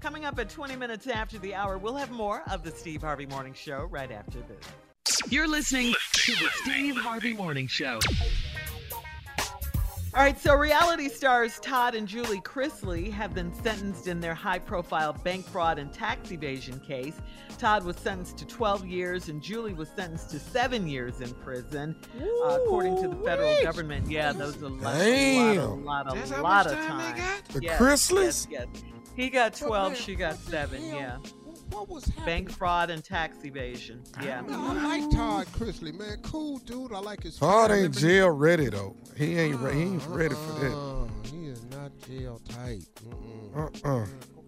Speaker 4: Coming up at 20 minutes after the hour, we'll have more of the Steve Harvey Morning Show right after this.
Speaker 3: You're listening to the Steve Harvey Morning Show.
Speaker 4: All right, so reality stars Todd and Julie Chrisley have been sentenced in their high profile bank fraud and tax evasion case. Todd was sentenced to 12 years and Julie was sentenced to seven years in prison, uh, according to the federal government. Yeah, those are a lot,
Speaker 6: Damn.
Speaker 4: a lot, a lot,
Speaker 5: how
Speaker 4: lot of
Speaker 5: time
Speaker 4: time.
Speaker 6: The
Speaker 4: Yes,
Speaker 6: Chrisleys?
Speaker 4: Yes, yes. He got 12, she got seven. Yeah.
Speaker 2: What was happening?
Speaker 4: Bank fraud and tax evasion. Yeah.
Speaker 2: I like Todd Chrisley, man. Cool dude. I like his.
Speaker 6: Todd
Speaker 2: family.
Speaker 6: ain't jail ready though. He ain't re- he ain't ready for that.
Speaker 2: Uh, he is not jail tight.
Speaker 6: Uh uh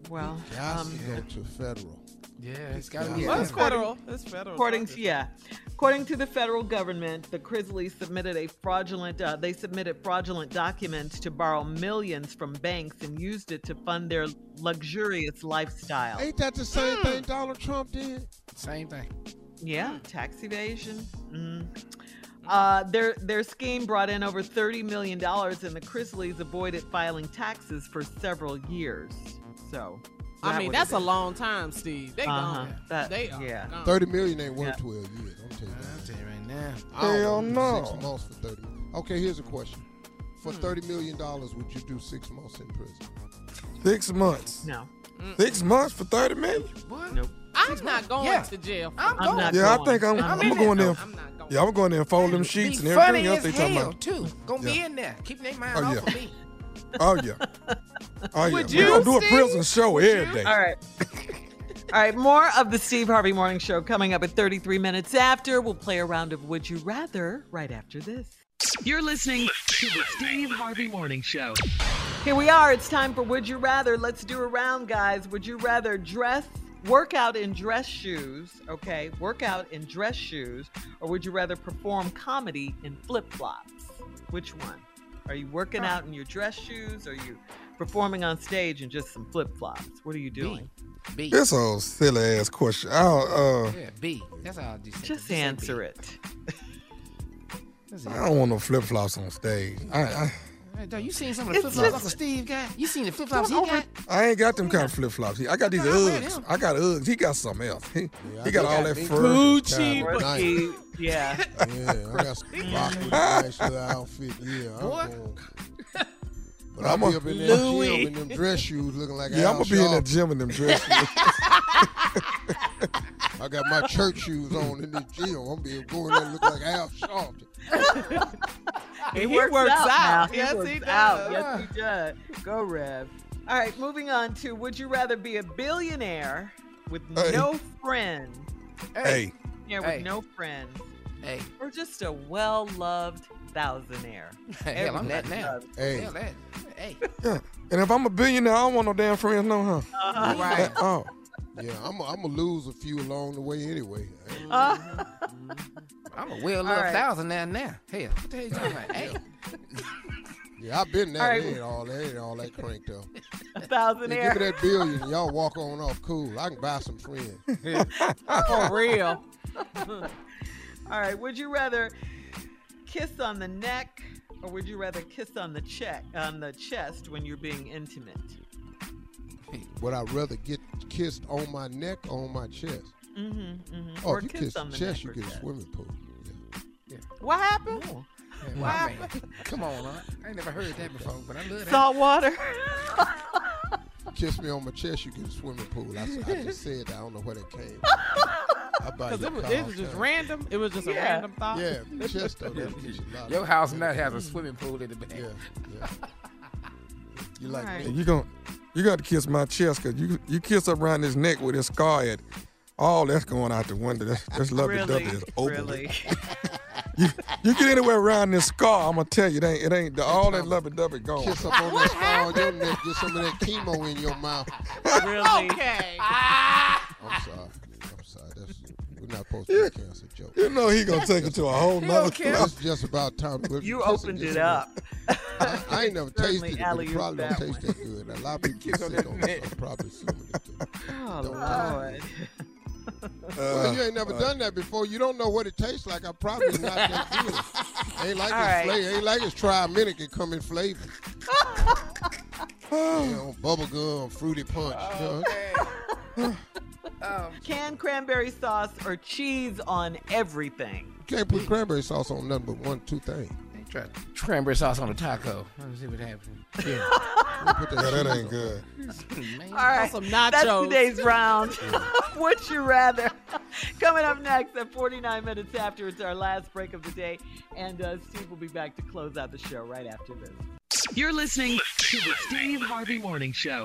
Speaker 4: Well,
Speaker 2: Got
Speaker 4: um,
Speaker 2: to go to federal.
Speaker 5: Yeah, it's got to be.
Speaker 8: Well, it's
Speaker 5: federal.
Speaker 8: federal. It's federal.
Speaker 4: According to yeah, according to the federal government, the Chrisleys submitted a fraudulent. Uh, they submitted fraudulent documents to borrow millions from banks and used it to fund their luxurious lifestyle.
Speaker 2: Ain't that the same thing Donald Trump did?
Speaker 5: Same thing.
Speaker 4: Yeah, tax evasion. Mhm. Uh, their their scheme brought in over thirty million dollars, and the Chrisleys avoided filing taxes for several years. So,
Speaker 8: I mean,
Speaker 4: would've
Speaker 8: that's a long time, Steve. They
Speaker 4: Uh-huh.
Speaker 8: gone.
Speaker 4: That-
Speaker 8: they are
Speaker 4: yeah.
Speaker 8: gone.
Speaker 2: Thirty million ain't worth
Speaker 4: Yeah.
Speaker 2: twelve years. I'm telling you.
Speaker 5: I'll tell you right now.
Speaker 2: I don't
Speaker 6: Hell
Speaker 2: wanna
Speaker 6: no.
Speaker 2: Six months for thirty. Okay, here's a question. For
Speaker 8: Hmm.
Speaker 2: thirty million dollars, would you do six months in prison?
Speaker 6: Six months.
Speaker 4: no.
Speaker 6: Six months for thirty million?
Speaker 5: What?
Speaker 4: Nope.
Speaker 8: I'm not going
Speaker 5: Yeah.
Speaker 8: to jail.
Speaker 5: I'm,
Speaker 4: I'm
Speaker 5: going.
Speaker 4: not
Speaker 6: Yeah, I
Speaker 4: going.
Speaker 6: think I'm
Speaker 4: I'm
Speaker 6: I'm,
Speaker 4: in
Speaker 6: going there.
Speaker 8: I'm not going.
Speaker 6: Yeah, I'm going there and fold them
Speaker 5: Be
Speaker 6: sheets and everything else they talking
Speaker 5: hell
Speaker 6: about.
Speaker 5: too. Gonna be in there. Keep their mind
Speaker 6: Oh,
Speaker 5: off
Speaker 6: yeah.
Speaker 5: of me.
Speaker 6: Oh yeah. *laughs* Oh yeah.
Speaker 8: Would
Speaker 6: We're gonna do a
Speaker 8: Steve?
Speaker 6: prison show every day.
Speaker 4: All right. All right, more of the Steve Harvey Morning Show coming up at 33 minutes after. We'll play a round of Would You Rather right after this.
Speaker 3: You're listening to the Steve Harvey Morning Show.
Speaker 4: Here we are. It's time for Would You Rather. Let's do a round, guys. Would you rather dress, work out in dress shoes, okay? Work out in dress shoes, or would you rather perform comedy in flip flops? Which one? Are you working out in your dress shoes, or are you performing on stage in just some flip flops? What are you doing?
Speaker 5: B.
Speaker 6: This old silly ass question. I'll, uh,
Speaker 5: Yeah, B. That's all I just said.
Speaker 4: Just answer it.
Speaker 6: I don't want no flip flops on stage. I, I
Speaker 5: Hey, you seen some of the flip flops
Speaker 4: just-
Speaker 5: Uncle Steve got? You seen the flip flops he
Speaker 4: Don't
Speaker 5: got?
Speaker 6: I ain't got them kind of flip flops. I got these
Speaker 5: Nah, I wear
Speaker 6: Uggs. I got Uggs. He got something else. He,
Speaker 2: Yeah,
Speaker 6: he got all
Speaker 2: I
Speaker 6: that fur.
Speaker 2: Gucci, Kind of
Speaker 4: yeah.
Speaker 2: Yeah, I got some rock with a nice little outfit. Yeah, I'm going. But
Speaker 6: I'm
Speaker 2: I'm
Speaker 6: a-
Speaker 2: up in that
Speaker 4: Louis.
Speaker 2: gym in them dress shoes looking like
Speaker 6: Yeah, I'm gonna be in that gym in them dress *laughs* shoes.
Speaker 2: I got my church shoes on in this gym. I'm gonna be going there looking like Al Sharpton.
Speaker 4: He,
Speaker 8: works out.
Speaker 4: now.
Speaker 8: Yes,
Speaker 4: works
Speaker 8: he
Speaker 4: out. Yes, he does. Go, Rev. All right, moving on to Would you rather be a billionaire with
Speaker 6: Hey.
Speaker 4: no friends?
Speaker 6: hey,
Speaker 4: Yeah, with
Speaker 5: Hey.
Speaker 4: no friends.
Speaker 5: Hey,
Speaker 4: Or just a well loved thousandaire? *laughs*
Speaker 5: hell, I'm that now.
Speaker 2: Hey,
Speaker 5: Hell, that. Hey,
Speaker 6: yeah. And if I'm a billionaire, I don't want no damn friends, no, huh?
Speaker 4: Uh-huh.
Speaker 5: right.
Speaker 6: At all.
Speaker 2: yeah, I'm I'm gonna lose a few along the way anyway.
Speaker 4: Uh,
Speaker 5: I'm a well
Speaker 4: All
Speaker 5: loved
Speaker 4: right.
Speaker 5: thousand now. Now, hell, what the hell you talking about? *laughs* Hey,
Speaker 2: Yeah, I've been there.
Speaker 4: All right.
Speaker 2: They ain't all that, ain't all that cranked up. Yeah,
Speaker 4: thousandaire.
Speaker 2: give me that billion, y'all walk on off cool. I can buy some friends. *laughs*
Speaker 8: For real.
Speaker 4: All right, would you rather kiss on the neck or would you rather kiss on the check on the chest when you're being intimate?
Speaker 2: Would I rather get kissed on my neck or on my chest?
Speaker 4: Mm-hmm, mm-hmm.
Speaker 2: Oh,
Speaker 4: or
Speaker 2: if you
Speaker 4: kiss
Speaker 2: kiss
Speaker 4: on
Speaker 2: the
Speaker 4: the
Speaker 2: chest,
Speaker 4: neck
Speaker 2: you
Speaker 4: or
Speaker 2: get a swimming pool. Yeah.
Speaker 8: What happened?
Speaker 5: Yeah,
Speaker 8: What happened?
Speaker 5: man. Come on, huh? I ain't never heard that before, but I love that.
Speaker 4: Salt water.
Speaker 2: Kiss me on my chest, you get a swimming pool. I just said that. I don't know where that came. *laughs* I buy
Speaker 8: Because it was, it was just random. It was just a random thought.
Speaker 2: Yeah, chest though. that'll get you a lot.
Speaker 5: Your house now has a swimming pool in the back.
Speaker 2: Yeah, yeah. You like
Speaker 6: And you gon' you got to kiss my chest because you you kiss up around his neck with his scar and all that's going out the window. That's, that's lovely
Speaker 4: Really?
Speaker 6: dovey is over.
Speaker 4: Really? *laughs*
Speaker 6: You, you get anywhere around this scar, I'm gonna tell you, it ain't it ain't the, all that lovey dovey gone.
Speaker 2: Kiss up on that *laughs* scar on your neck, get some of that chemo in your mouth.
Speaker 4: Really?
Speaker 8: Okay.
Speaker 2: Ah. I'm sorry. That's we're not supposed to be cancer joke.
Speaker 6: You know he gonna take it to a whole nother
Speaker 2: It's just about time. to-
Speaker 4: You opened it up.
Speaker 2: I, I ain't never *laughs* tasted it, but it probably don't taste that good. A lot of people *laughs* sit on it, so I'm probably assuming it do.
Speaker 4: Oh,
Speaker 2: Don't
Speaker 4: Lord. *laughs*
Speaker 2: well, you ain't never
Speaker 6: uh,
Speaker 2: done that before. You don't know what it tastes like. I probably not that good. Ain't like
Speaker 4: All
Speaker 2: it's
Speaker 4: right.
Speaker 2: flavor. Ain't like it's try a minute can come in flavor. you know, bubble gum, fruity punch. you know. *sighs*
Speaker 5: Um,
Speaker 4: Canned cranberry sauce or cheese on everything.
Speaker 2: You can't put cranberry sauce on nothing but one, two things.
Speaker 5: try cranberry sauce on a taco. Let me see what happens. Yeah.
Speaker 2: Put
Speaker 6: Yeah, that ain't good.
Speaker 5: Man.
Speaker 4: All right.
Speaker 8: some nachos.
Speaker 4: That's
Speaker 8: nachos.
Speaker 4: today's round. *laughs* Would you rather? Coming up next at 49 minutes after, it's our last break of the day. And uh, Steve will be back to close out the show right after this.
Speaker 3: You're listening to the Steve Harvey Morning Show.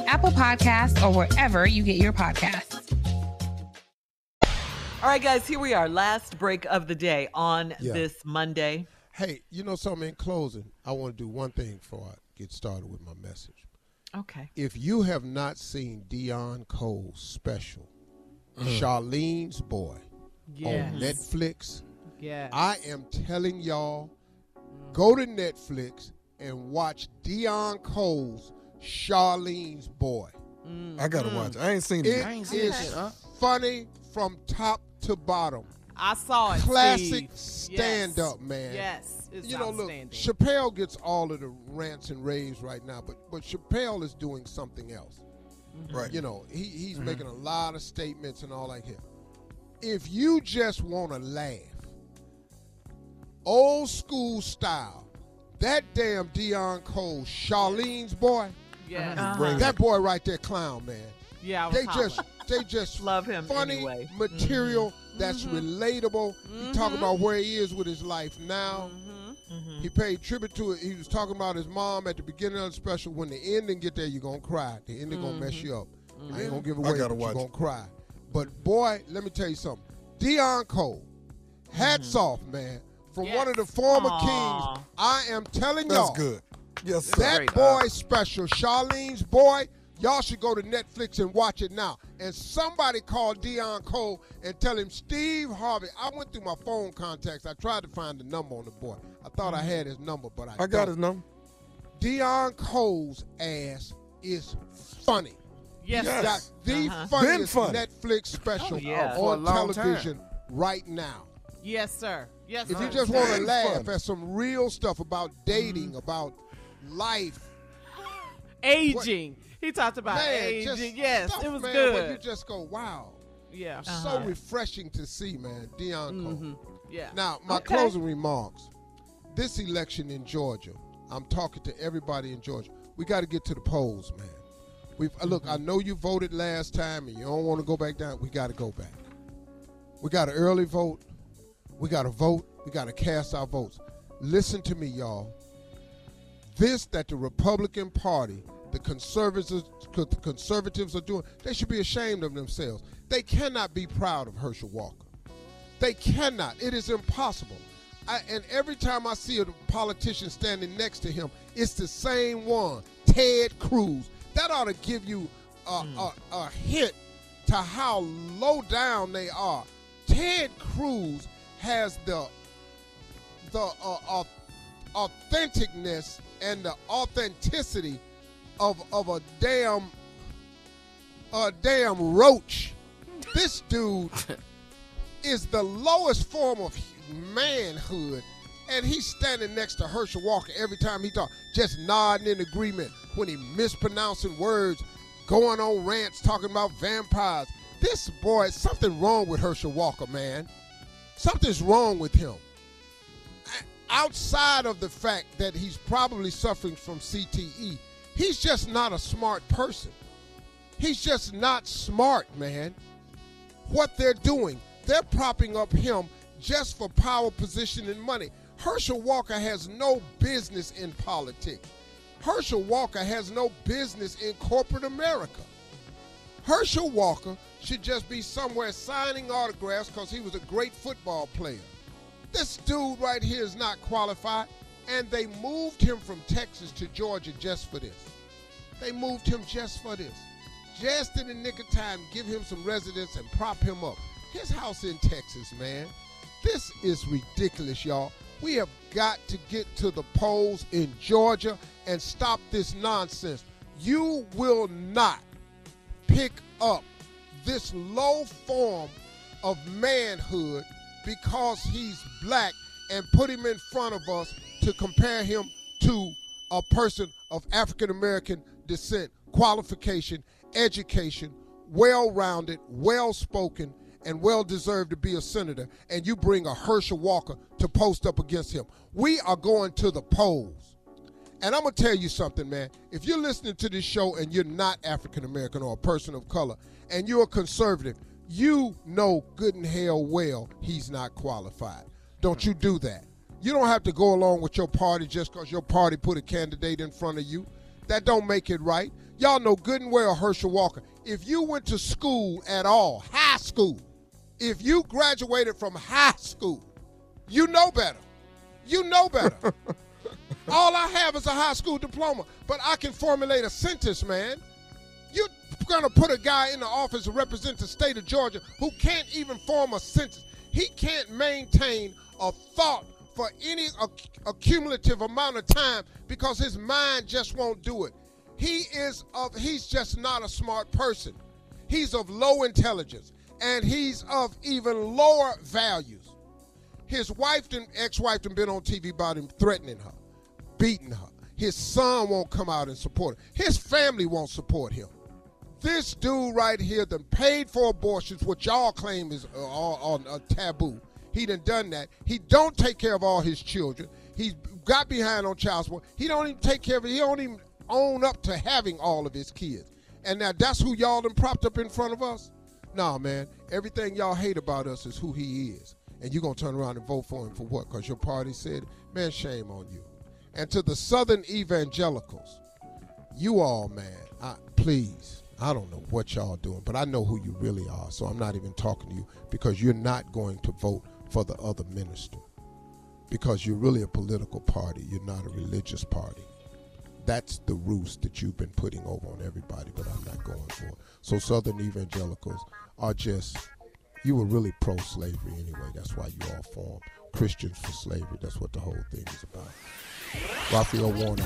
Speaker 9: Apple Podcasts, or wherever you get your podcasts.
Speaker 4: All right, guys, here we are. Last break of the day on
Speaker 2: Yeah.
Speaker 4: this Monday.
Speaker 2: Hey, you know something? In closing, I want to do one thing before I get started with my message.
Speaker 4: Okay.
Speaker 2: If you have not seen Deon Cole's special,
Speaker 6: Mm.
Speaker 2: Charleen's Boy,
Speaker 8: Yes.
Speaker 2: on Netflix,
Speaker 8: Yeah.
Speaker 2: I am telling y'all, go to Netflix and watch Deon Cole's Charleen's Boy.
Speaker 6: I gotta watch. I ain't seen it.
Speaker 2: It.
Speaker 5: I ain't seen
Speaker 2: is
Speaker 5: that shit, huh?
Speaker 2: funny from top to bottom.
Speaker 8: I saw it.
Speaker 2: Classic
Speaker 8: Steve.
Speaker 2: stand
Speaker 8: Yes.
Speaker 2: up, man.
Speaker 8: Yes. It's
Speaker 2: you know, look. Chappelle gets all of the rants and raves right now, but but Chappelle is doing something else.
Speaker 6: Right.
Speaker 2: You know, he, he's
Speaker 8: Mm-hmm.
Speaker 2: making a lot of statements and all like here. If you just want to laugh, old school style, that damn Deon Cole, Charleen's boy,
Speaker 8: Yes.
Speaker 4: Uh-huh.
Speaker 2: That boy right there, clown man.
Speaker 8: Yeah, I was
Speaker 2: They
Speaker 8: hollering.
Speaker 2: just they just *laughs*
Speaker 4: Love him
Speaker 2: funny
Speaker 4: anyway.
Speaker 2: material mm-hmm. that's mm-hmm. relatable. He talking mm-hmm. about where he is with his life now. He paid tribute to it. He was talking about his mom at the beginning of the special. When the ending get there, you're gonna cry. The ending gonna mess you up. I ain't gonna give
Speaker 6: I
Speaker 2: away,
Speaker 6: gotta watch
Speaker 2: you're gonna cry. But boy, let me tell you something. Deon Cole, hats off, man. From one of the former
Speaker 4: Aw.
Speaker 2: kings, I am telling
Speaker 6: That's
Speaker 2: y'all.
Speaker 6: That's good. Yes, sir.
Speaker 2: That
Speaker 5: Great,
Speaker 2: boy special, Charleen's boy, y'all should go to Netflix and watch it now. And somebody call Deon Cole and tell him, Steve Harvey. I went through my phone contacts. I tried to find the number on the boy. I thought I had his number, but I,
Speaker 6: I got
Speaker 2: don't.
Speaker 6: his number.
Speaker 2: Deon Cole's ass is funny.
Speaker 8: Yes.
Speaker 2: He's got the
Speaker 4: Uh-huh.
Speaker 2: funniest
Speaker 6: Been funny.
Speaker 2: Netflix special
Speaker 4: Oh, yeah.
Speaker 2: On
Speaker 5: long
Speaker 2: television right now.
Speaker 8: Yes, sir. Yes, sir.
Speaker 2: If
Speaker 8: sir.
Speaker 2: you just want to laugh
Speaker 6: funny.
Speaker 2: at some real stuff about dating, about life,
Speaker 8: aging. He talked about
Speaker 2: man,
Speaker 8: aging.
Speaker 2: just
Speaker 8: yes,
Speaker 2: stuff,
Speaker 8: it was
Speaker 2: man,
Speaker 8: good.
Speaker 2: Where you just go, wow.
Speaker 8: yeah.
Speaker 2: So refreshing to see, man. Deon Cole.
Speaker 8: Mhm. Yeah.
Speaker 2: Now, my
Speaker 4: Okay.
Speaker 2: closing remarks. This election in Georgia, I'm talking to everybody in Georgia. We got to get to the polls, man. We've uh, look. I know you voted last time, and you don't want to go back down. We got to go back. We got to early vote. We got to vote. We got to cast our votes. Listen to me, y'all. This that the Republican Party, the conservatives, the conservatives are doing, they should be ashamed of themselves. They cannot be proud of Herschel Walker. They cannot. It is impossible. I, and every time I see a politician standing next to him, it's the same one, Ted Cruz. That ought to give you a, mm. a, a hint to how low down they are. Ted Cruz has the the uh, uh, authenticness and the authenticity of of a damn a damn roach. This dude *laughs* is the lowest form of manhood. And he's standing next to Herschel Walker every time he talks, just nodding in agreement when he mispronouncing words, going on rants talking about vampires. This boy, something wrong with Herschel Walker, man. Something's wrong with him. Outside of the fact that he's probably suffering from CTE, he's just not a smart person. He's just not smart, man. What they're doing, they're propping up him just for power, position, and money. Herschel Walker has no business in politics. Herschel Walker has no business in corporate America. Herschel Walker should just be somewhere signing autographs because he was a great football player. This dude right here is not qualified, and they moved him from Texas to Georgia just for this. They moved him just for this. Just in the nick of time, give him some residence and prop him up. His house in Texas, man. This is ridiculous, y'all. We have got to get to the polls in Georgia and stop this nonsense. You will not pick up this low form of manhood because he's black and put him in front of us to compare him to a person of African American descent, qualification, education, well rounded, well spoken, and well deserved to be a senator, and you bring a Herschel Walker to post up against him. We are going to the polls. And I'm going to tell you something, man. If you're listening to this show and you're not African American or a person of color, and you're a conservative, you know good and hell well he's not qualified. Don't you do that. You don't have to go along with your party just because your party put a candidate in front of you. That don't make it right. Y'all know good and well Herschel Walker. If you went to school at all, high school, if you graduated from high school, you know better. You know better. *laughs* all I have is a high school diploma, but I can formulate a sentence, man. You're going to put a guy in the office to represent the state of Georgia who can't even form a sentence. He can't maintain a thought for any accumulative amount of time because his mind just won't do it. He is of he's just not a smart person. He's of low intelligence and he's of even lower values. His wife and ex-wife have been on TV about him threatening her, beating her. His son won't come out and support him. His family won't support him. This dude right here done paid for abortions, which y'all claim is uh, all, a taboo. He done done that. He don't take care of all his children. He's got behind on child support. He don't even take care of. He don't even own up to having all of his kids. And now that's who y'all done propped up in front of us? Nah, man. Everything y'all hate about us is who he is. And you're going to turn around and vote for him for what? Because your party said, man, shame on you. And to the Southern evangelicals, you all, man, I, please I don't know what y'all doing, but I know who you really are. So I'm not even talking to you because you're not going to vote for the other minister because you're really a political party. You're not a religious party. That's the roost that you've been putting over on everybody, but I'm not going for. It. So Southern evangelicals are just, you were really pro slavery anyway. That's why you all formed Christians for Slavery. That's what the whole thing is about. Raphael Warnock.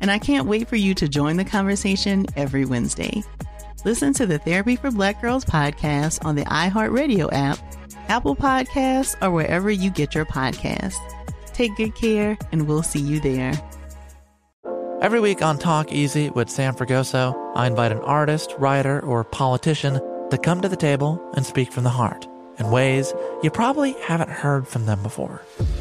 Speaker 14: and I can't wait for you to join the conversation every Wednesday. Listen to the Therapy for Black Girls podcast on the iHeartRadio app, Apple Podcasts, or wherever you get your podcasts. Take good care, and we'll see you there.
Speaker 15: Every week on Talk Easy with Sam Fragoso, I invite an artist, writer, or politician to come to the table and speak from the heart in ways you probably haven't heard from them before.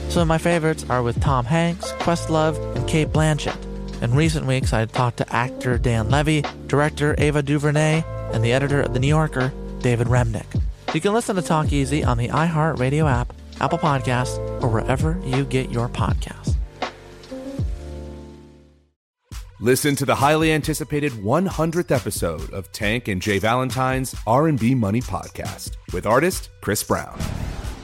Speaker 15: Some of my favorites are with Tom Hanks, Questlove, and Cate Blanchett. In recent weeks, I had talked to actor Dan Levy, director Ava DuVernay, and the editor of The New Yorker, David Remnick. You can listen to Talk Easy on the iHeartRadio app, Apple Podcasts, or wherever you get your podcasts.
Speaker 16: Listen to the highly anticipated 100th episode of Tank and J. Valentine's R&B Money podcast with artist Chris Brown.